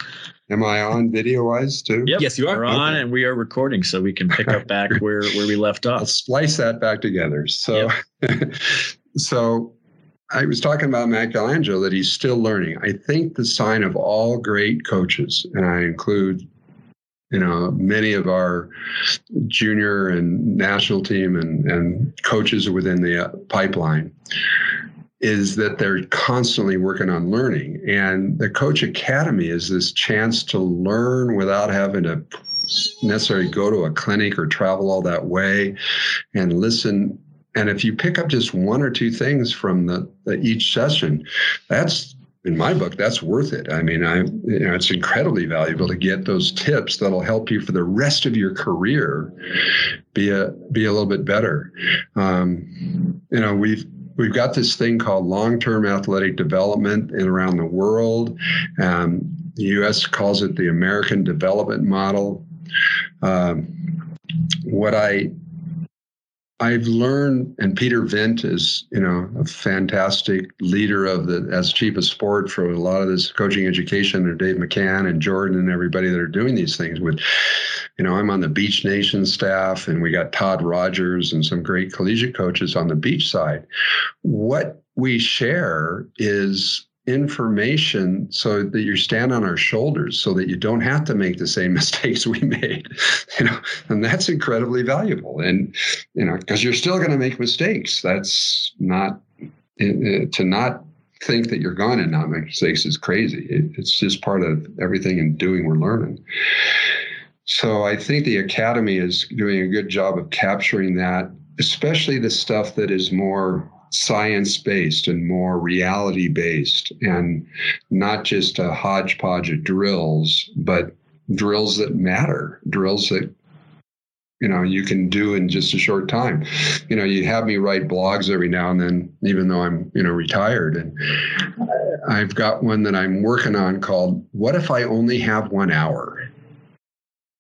Am I on video wise too? Yep. Yes, you are. We're on and we are recording, so we can pick up back where, where we left off. I'll splice that back together. So, yep. so I was talking about Michelangelo that he's still learning. I think the sign of all great coaches, and I include, you know, many of our junior and national team and, and coaches within the uh, pipeline, is that they're constantly working on learning. And the Coach Academy is this chance to learn without having to necessarily go to a clinic or travel all that way and listen. And if you pick up just one or two things from the, the each session, that's in my book, that's worth it. I mean, I you know, it's incredibly valuable to get those tips that'll help you for the rest of your career be a be a little bit better. Um, you know, we've we've got this thing called long-term athletic development in around the world. Um, the U.S. calls it the American Development Model. Um, what I I've learned, and Peter Vint is, you know, a fantastic leader of the as chief of sport for a lot of this coaching education, and Dave McCann and Jordan and everybody that are doing these things with you know, I'm on the Beach Nation staff, and we got Todd Rogers and some great collegiate coaches on the beach side. What we share is information so that you stand on our shoulders so that you don't have to make the same mistakes we made you know and that's incredibly valuable and you know because you're still going to make mistakes that's not uh, to not think that you're going to not make mistakes is crazy. It, it's just part of everything in doing we're learning. So I think the academy is doing a good job of capturing that, especially the stuff that is more science based and more reality based and not just a hodgepodge of drills, but drills that matter, drills that you know you can do in just a short time. You know you have me write blogs every now and then even though i'm you know retired and i've got one that i'm working on called what if i only have one hour?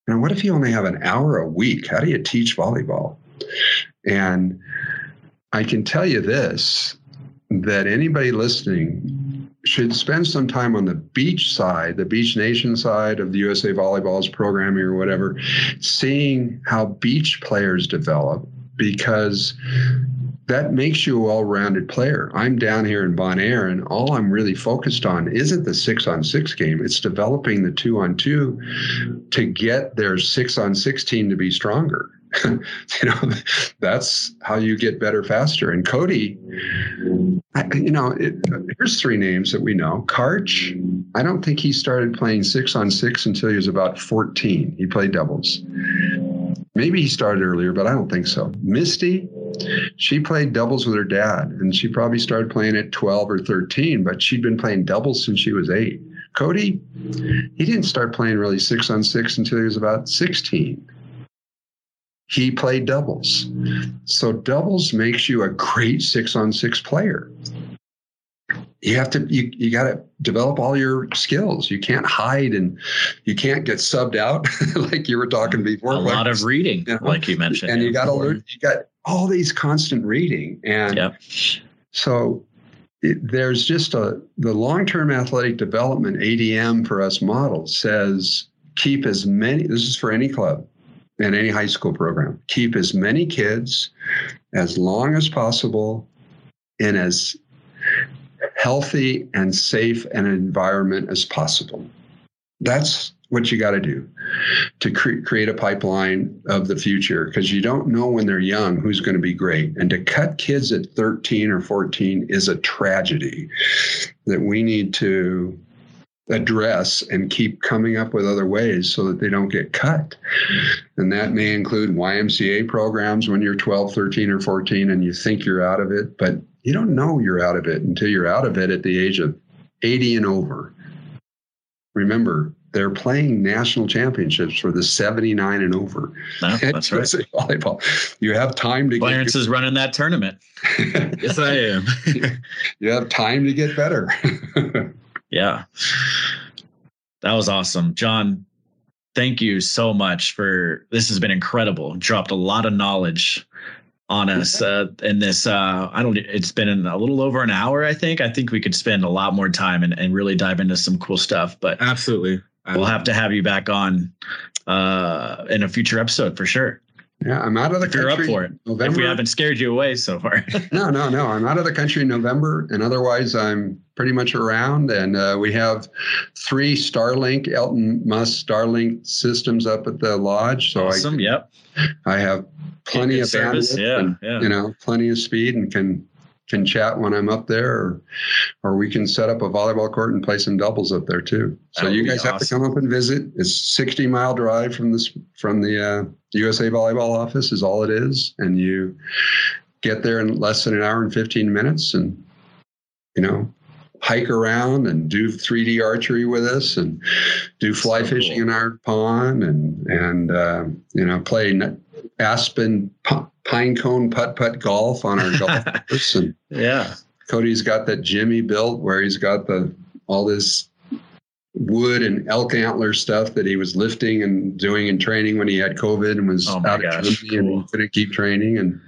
And what if you only have an hour a week? How do you teach volleyball? And i can tell you this that anybody listening should spend some time on the beach side, the Beach Nation side of the USA Volleyball's programming or whatever, seeing how beach players develop because that makes you a well-rounded player. I'm down here in Bonaire, and all I'm really focused on isn't the six on six game. It's developing the two on two to get their six on six team to be stronger. you know, that's how you get better faster. And Cody, I, you know, it, here's three names that we know. Karch, I don't think he started playing six on six until he was about 14. He played doubles. Maybe he started earlier, but I don't think so. Misty, she played doubles with her dad, and she probably started playing at 12 or 13, but she'd been playing doubles since she was eight. Cody, he didn't start playing really six on six until he was about 16 he played doubles. So doubles makes you a great six on six player. You have to you, you got to develop all your skills. You can't hide and you can't get subbed out like you were talking before. A lot of reading, you know? like you mentioned. And yeah. you got to learn. You got all these constant reading, and yep. so it, there's just a the long term athletic development ADM for us model says keep as many. This is for any club in any high school program. Keep as many kids as long as possible in as healthy and safe an environment as possible. That's what you got to do to cre- create a pipeline of the future because you don't know when they're young who's going to be great. And to cut kids at 13 or 14 is a tragedy that we need to address and keep coming up with other ways so that they don't get cut. And that may include YMCA programs when you're 12, 13, or 14 and you think you're out of it, but you don't know you're out of it until you're out of it at the age of 80 and over. Remember, they're playing national championships for the 79 and over. No, that's right. Volleyball. You have time to Clarence is running that tournament. yes, I am. you have time to get better. Yeah. That was awesome. John, thank you so much for this has been incredible. Dropped a lot of knowledge on us uh, in this uh, I don't it's been a little over an hour I think. I think we could spend a lot more time and, and really dive into some cool stuff, but absolutely. We'll have to have you back on uh, in a future episode for sure. Yeah, I'm out of the if country. You're up for it. November. If we haven't scared you away so far. no, no, no. I'm out of the country in November, and otherwise I'm pretty much around. And uh, we have three Starlink, Elon Musk Starlink systems up at the lodge. So awesome. I, yep. I have plenty of service. bandwidth. Yeah, and, yeah. You know, plenty of speed, and can can chat when I'm up there, or or we can set up a volleyball court and play some doubles up there too. So That would you guys have to come up and visit. It's 60 mile drive from this from the uh, USA Volleyball office is all it is, and you get there in less than an hour and 15 minutes, and you know hike around and do 3D archery with us, and do fly So fishing cool. in our pond, and and uh, you know play aspen p- pine cone putt putt golf on our golf course, and Yeah. Cody's got that Jimmy built where he's got the all this wood and elk antler stuff that he was lifting and doing and training when he had COVID and was Oh out gosh, of Germany and cool. he couldn't keep training. And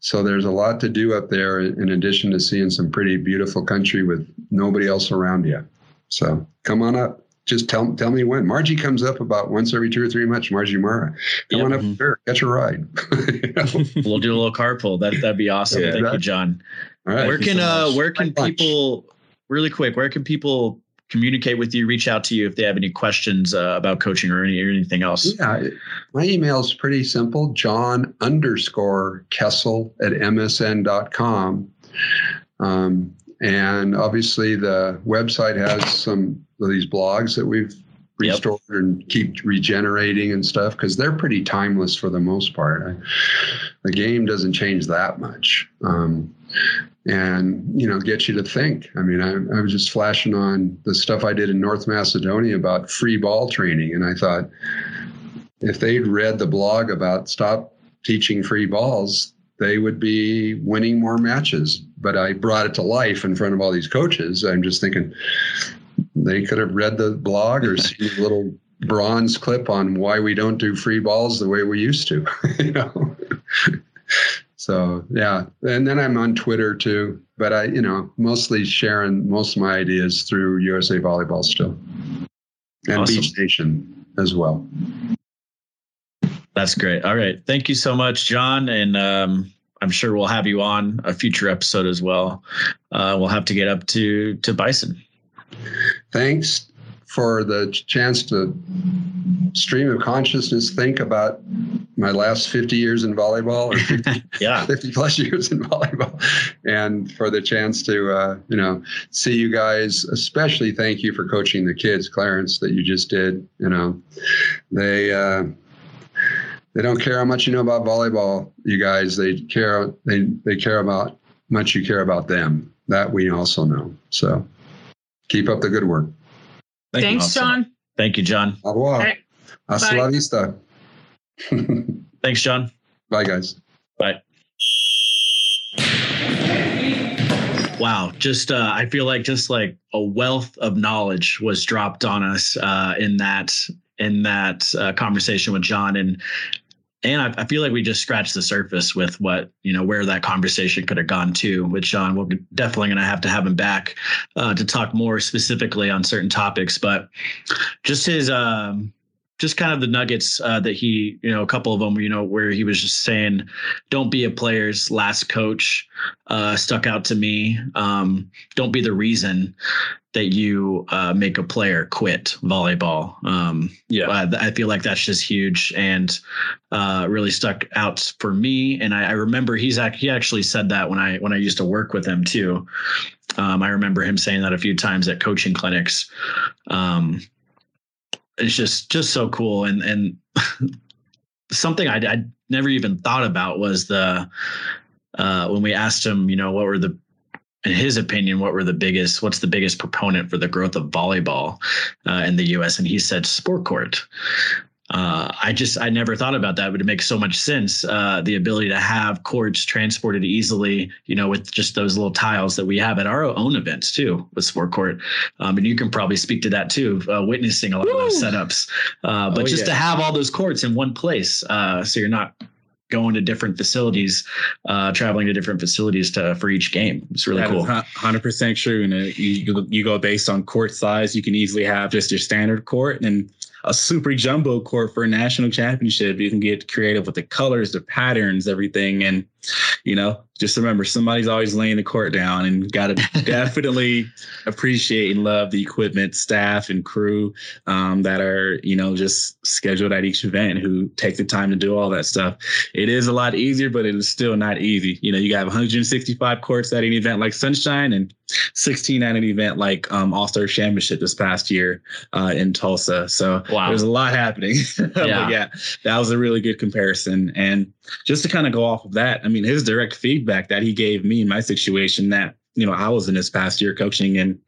so there's a lot to do up there in addition to seeing some pretty beautiful country with nobody else around you. So come on up. Just tell tell me when. Margie comes up about once every two or three months. Margie Mara, come Yep. on up here, catch a ride. You know? We'll do a little carpool. That that'd be awesome. Yeah. Thank you, John. All right. where can so uh where can lunch. people really quick where can people communicate with you reach out to you if they have any questions uh, about coaching or, any, or anything else Yeah, my email is pretty simple john underscore kessel at msn.com. Um, and obviously the website has some of these blogs that we've Yep. restored and keep regenerating and stuff because they're pretty timeless for the most part. I, the game doesn't change that much. Um, and you know get you to think i mean I, I was just flashing on the stuff i did in north macedonia about free ball training and i thought if they'd read the blog about stop teaching free balls they would be winning more matches but i brought it to life in front of all these coaches i'm just thinking they could have read the blog or seen a little bronze clip on why we don't do free balls the way we used to you know so yeah and then i'm on twitter too but i you know mostly sharing most of my ideas through usa volleyball still and Awesome. beach nation as well That's great. All right. Thank you so much, John. And um, I'm sure we'll have you on a future episode as well. Uh, we'll have to get up to to Bison. thanks for the chance to stream of consciousness think about my last 50 years in volleyball or 50, Yeah. 50 plus years in volleyball and for the chance to uh, you know see you guys especially thank you for coaching the kids clarence that you just did you know they uh, they don't care how much you know about volleyball you guys they care they they care about much you care about them that we also know so keep up the good work Thank. Thanks, Awesome. John. Thank you, John. au revoir right. hasta Bye. la vista Thanks, John. bye guys Bye. Wow, just uh, I feel like just like a wealth of knowledge was dropped on us uh, in that in that uh, conversation with John, and and I, I feel like we just scratched the surface with what you know where that conversation could have gone to with John. We're definitely going to have to have him back uh, to talk more specifically on certain topics, but just his um, just kind of the nuggets uh, that he you know a couple of them you know where he was just saying don't be a player's last coach uh, stuck out to me. Um, don't be the reason that you uh, make a player quit volleyball. Um, Yeah. uh, I feel like that's just huge and uh, really stuck out for me. And I, I remember he's ac- he actually said that when I when I used to work with him too. Um, I remember him saying that a few times at coaching clinics. Um, it's just just so cool and and something I I never even thought about was the uh, when we asked him, you know, what were the in his opinion, what were the biggest, what's the biggest proponent for the growth of volleyball uh, in the U.S. And he said sport court. Uh, I just I never thought about that, but it makes so much sense. Uh, the ability to have courts transported easily, you know, with just those little tiles that we have at our own events too with sport court, um, and you can probably speak to that too, uh, witnessing a lot of those setups. Uh, but Oh, just yeah. to have all those courts in one place, uh, so you're not going to different facilities, uh, traveling to different facilities to for each game. It's really That cool. hundred percent true. And uh, you you go based on court size. You can easily have just your standard court and a super jumbo court for a national championship. You can get creative with the colors, the patterns, everything, and you know, just remember somebody's always laying the court down, and got to definitely appreciate and love the equipment, staff, and crew um, that are you know just scheduled at each event who take the time to do all that stuff. It is a lot easier, but it is still not easy. You know, you got 165 courts at an event like Sunshine and 16 at an event like um, All Star Championship this past year uh, in Tulsa. So Wow. there's a lot happening. But Yeah. yeah, that was a really good comparison. And just to kind of go off of that, I mean, his direct feedback that he gave me in my situation that you know I was in this past year coaching and.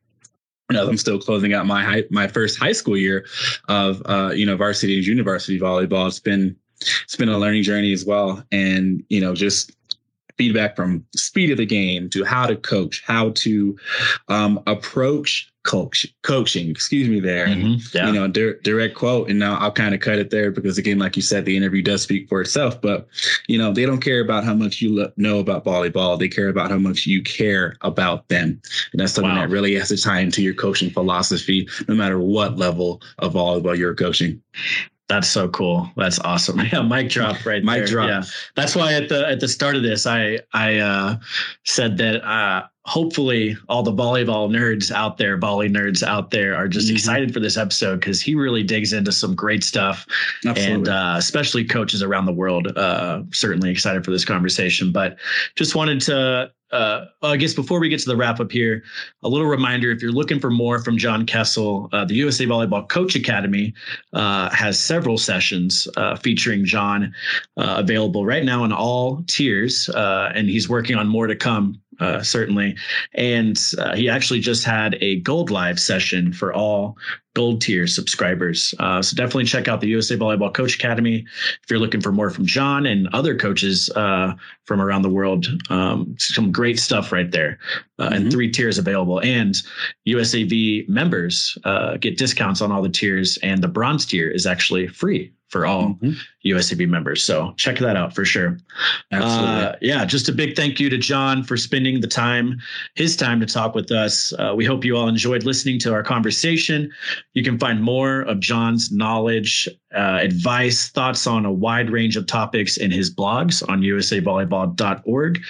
You know, I'm still closing out my high, my first high school year of uh, you know varsity and junior varsity volleyball. It's been it's been a learning journey as well, and you know just feedback from speed of the game to how to coach, how to um, approach coach coaching. Excuse me there, and Mhm. Yeah. you know, dir- direct quote. And now I'll kind of cut it there because, again, like you said, the interview does speak for itself. But, you know, they don't care about how much you lo- know about volleyball. They care about how much you care about them. And that's something Wow. that really has to tie into your coaching philosophy, no matter what level of volleyball you're coaching. That's so cool. That's awesome. Yeah, mic drop right Mic there. drop. Yeah. That's why at the at the start of this I I uh said that uh hopefully all the volleyball nerds out there, volley nerds out there, are just Mhm. excited for this episode because he really digs into some great stuff, and uh, especially coaches around the world. Uh, certainly excited for this conversation, but just wanted to. Uh, I guess before we get to the wrap up here, a little reminder: if you're looking for more from John Kessel, uh, the USA Volleyball Coach Academy uh, has several sessions uh, featuring John uh, available right now in all tiers, uh, and he's working on more to come. Certainly, and he actually just had a gold live session for all gold tier subscribers. Uh, so definitely check out the USA Volleyball Coach Academy if you're looking for more from John and other coaches uh, from around the world. Um, some great stuff right there, uh, and Mhm. three tiers available. And USAV members uh, get discounts on all the tiers, and the bronze tier is actually free for all Mhm. USAV members. So check that out for sure. Absolutely. Uh, yeah, just a big thank you to John for spending the time, his time to talk with us. Uh, we hope you all enjoyed listening to our conversation. You can find more of John's knowledge, uh, advice, thoughts on a wide range of topics in his blogs on usavolleyball.org.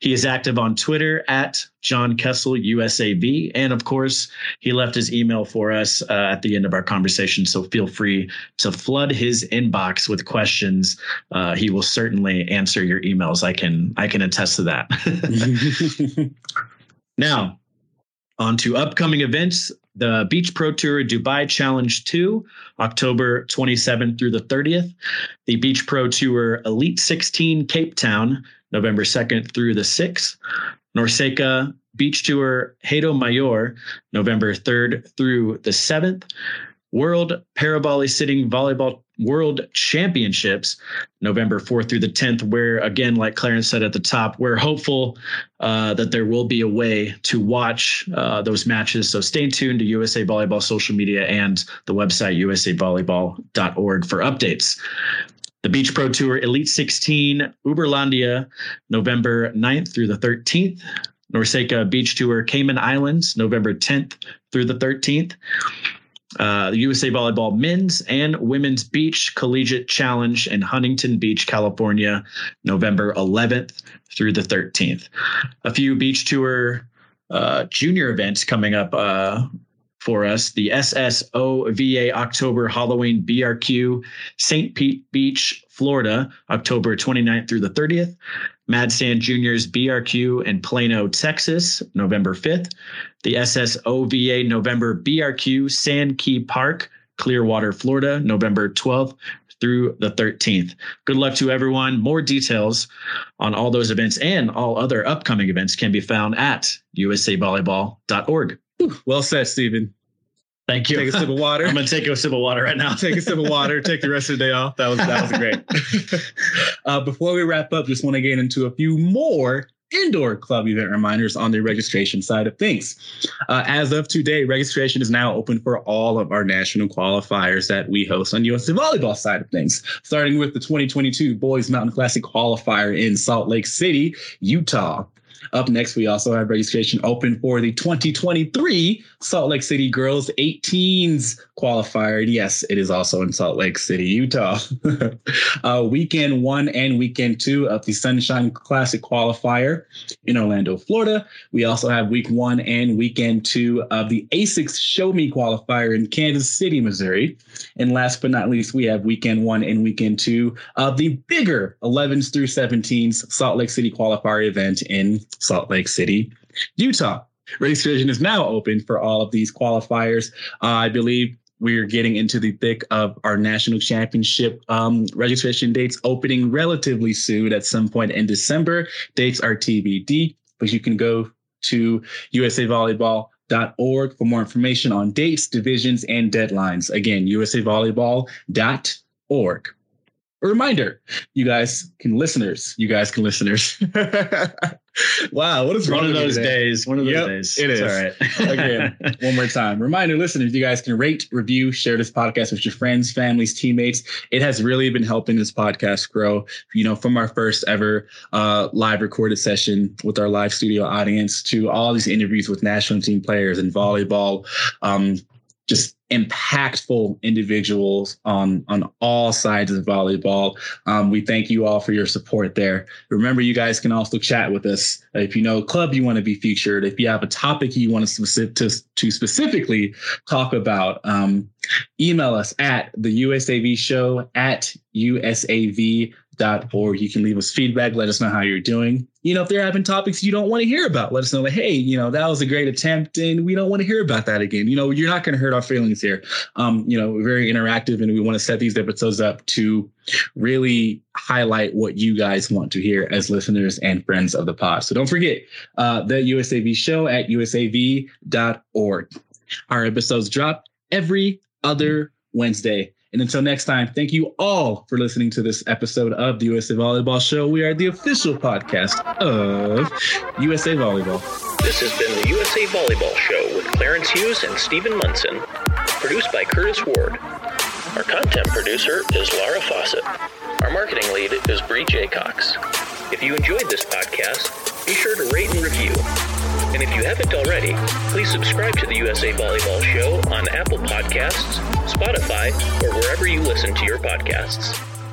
He is active on Twitter at John Kessel USAV, and of course, he left his email for us uh, at the end of our conversation. So feel free to flood his inbox with questions. Uh, he will certainly answer your emails. I can I can attest to that. now, on to upcoming events. The Beach Pro Tour Dubai Challenge 2, October 27th through the 30th. The Beach Pro Tour Elite 16 Cape Town, November 2nd through the 6th. NORCECA Beach Tour Hato Mayor, November 3rd through the 7th. World Paravolley Sitting Volleyball World Championships, November 4th through the 10th, where, again, like Clarence said at the top, we're hopeful uh, that there will be a way to watch uh, those matches. So stay tuned to USA Volleyball social media and the website usavolleyball.org for updates. The Beach Pro Tour Elite 16 Uberlandia, November 9th through the 13th. NORCECA Beach Tour Cayman Islands, November 10th through the 13th. Uh, the USA Volleyball Men's and Women's Beach Collegiate Challenge in Huntington Beach, California, November 11th through the 13th. A few beach tour uh, junior events coming up uh, for us. The SSOVA October Halloween BRQ St. Pete Beach, Florida, October 29th through the 30th. Mad Sand Juniors BRQ in Plano, Texas, November 5th. The SSOVA November BRQ Sand Key Park, Clearwater, Florida, November 12th through the 13th. Good luck to everyone. More details on all those events and all other upcoming events can be found at usavolleyball.org. well said, Stephen. Thank you. Take a sip of water. I'm going to take a sip of water right now. take a sip of water, take the rest of the day off. That was that was great. uh, before we wrap up, just want to get into a few more indoor club event reminders on the registration side of things. Uh, as of today, registration is now open for all of our national qualifiers that we host on USA Volleyball side of things, starting with the 2022 Boys Mountain Classic qualifier in Salt Lake City, Utah. Up next, we also have registration open for the 2023 Salt Lake City Girls 18s qualifier. Yes, it is also in Salt Lake City, Utah. uh, weekend one and weekend two of the Sunshine Classic qualifier in Orlando, Florida. We also have week one and weekend two of the ASICS Show Me qualifier in Kansas City, Missouri. And last but not least, we have weekend one and weekend two of the bigger 11s through 17s Salt Lake City qualifier event in Salt Lake City, Utah. Race Registration is now open for all of these qualifiers. Uh, I believe we're getting into the thick of our national championship um, registration dates opening relatively soon at some point in December. Dates are TBD, but you can go to USA Volleyball org for more information on dates, divisions, and deadlines. Again, usavolleyball.org. A reminder, you guys can listeners, you guys can listeners. wow, what is one of those days. One of those Yep, days. it all right. Again, one more time. Reminder, listeners, you guys can rate, review, share this podcast with your friends, families, teammates. It has really been helping this podcast grow. You know, from our first ever uh, live recorded session with our live studio audience to all these interviews with national team players and volleyball. Um, just impactful individuals on on all sides of volleyball. Um, we thank you all for your support there. Remember, you guys can also chat with us if you know a club you want to be featured. If you have a topic you want to specific to, to specifically talk about, um, email us at the USAV show at USAV or you can leave us feedback let us know how you're doing. You know if there are having topics you don't want to hear about let us know like hey you know that was a great attempt and we don't want to hear about that again. You know you're not going to hurt our feelings here. Um you know we're very interactive and we want to set these episodes up to really highlight what you guys want to hear as listeners and friends of the pod. So don't forget uh the usav show at usav.org our episodes drop every other wednesday and until next time, thank you all for listening to this episode of the USA Volleyball Show. We are the official podcast of USA Volleyball. This has been the USA Volleyball Show with Clarence Hughes and Stephen Munson. Produced by Curtis Ward. Our content producer is Laura Fawcett. Our marketing lead is Bree J. Cox. If you enjoyed this podcast, be sure to rate and review. And if you haven't already, please subscribe to the USA Volleyball Show on Apple Podcasts, Spotify, or wherever you listen to your podcasts.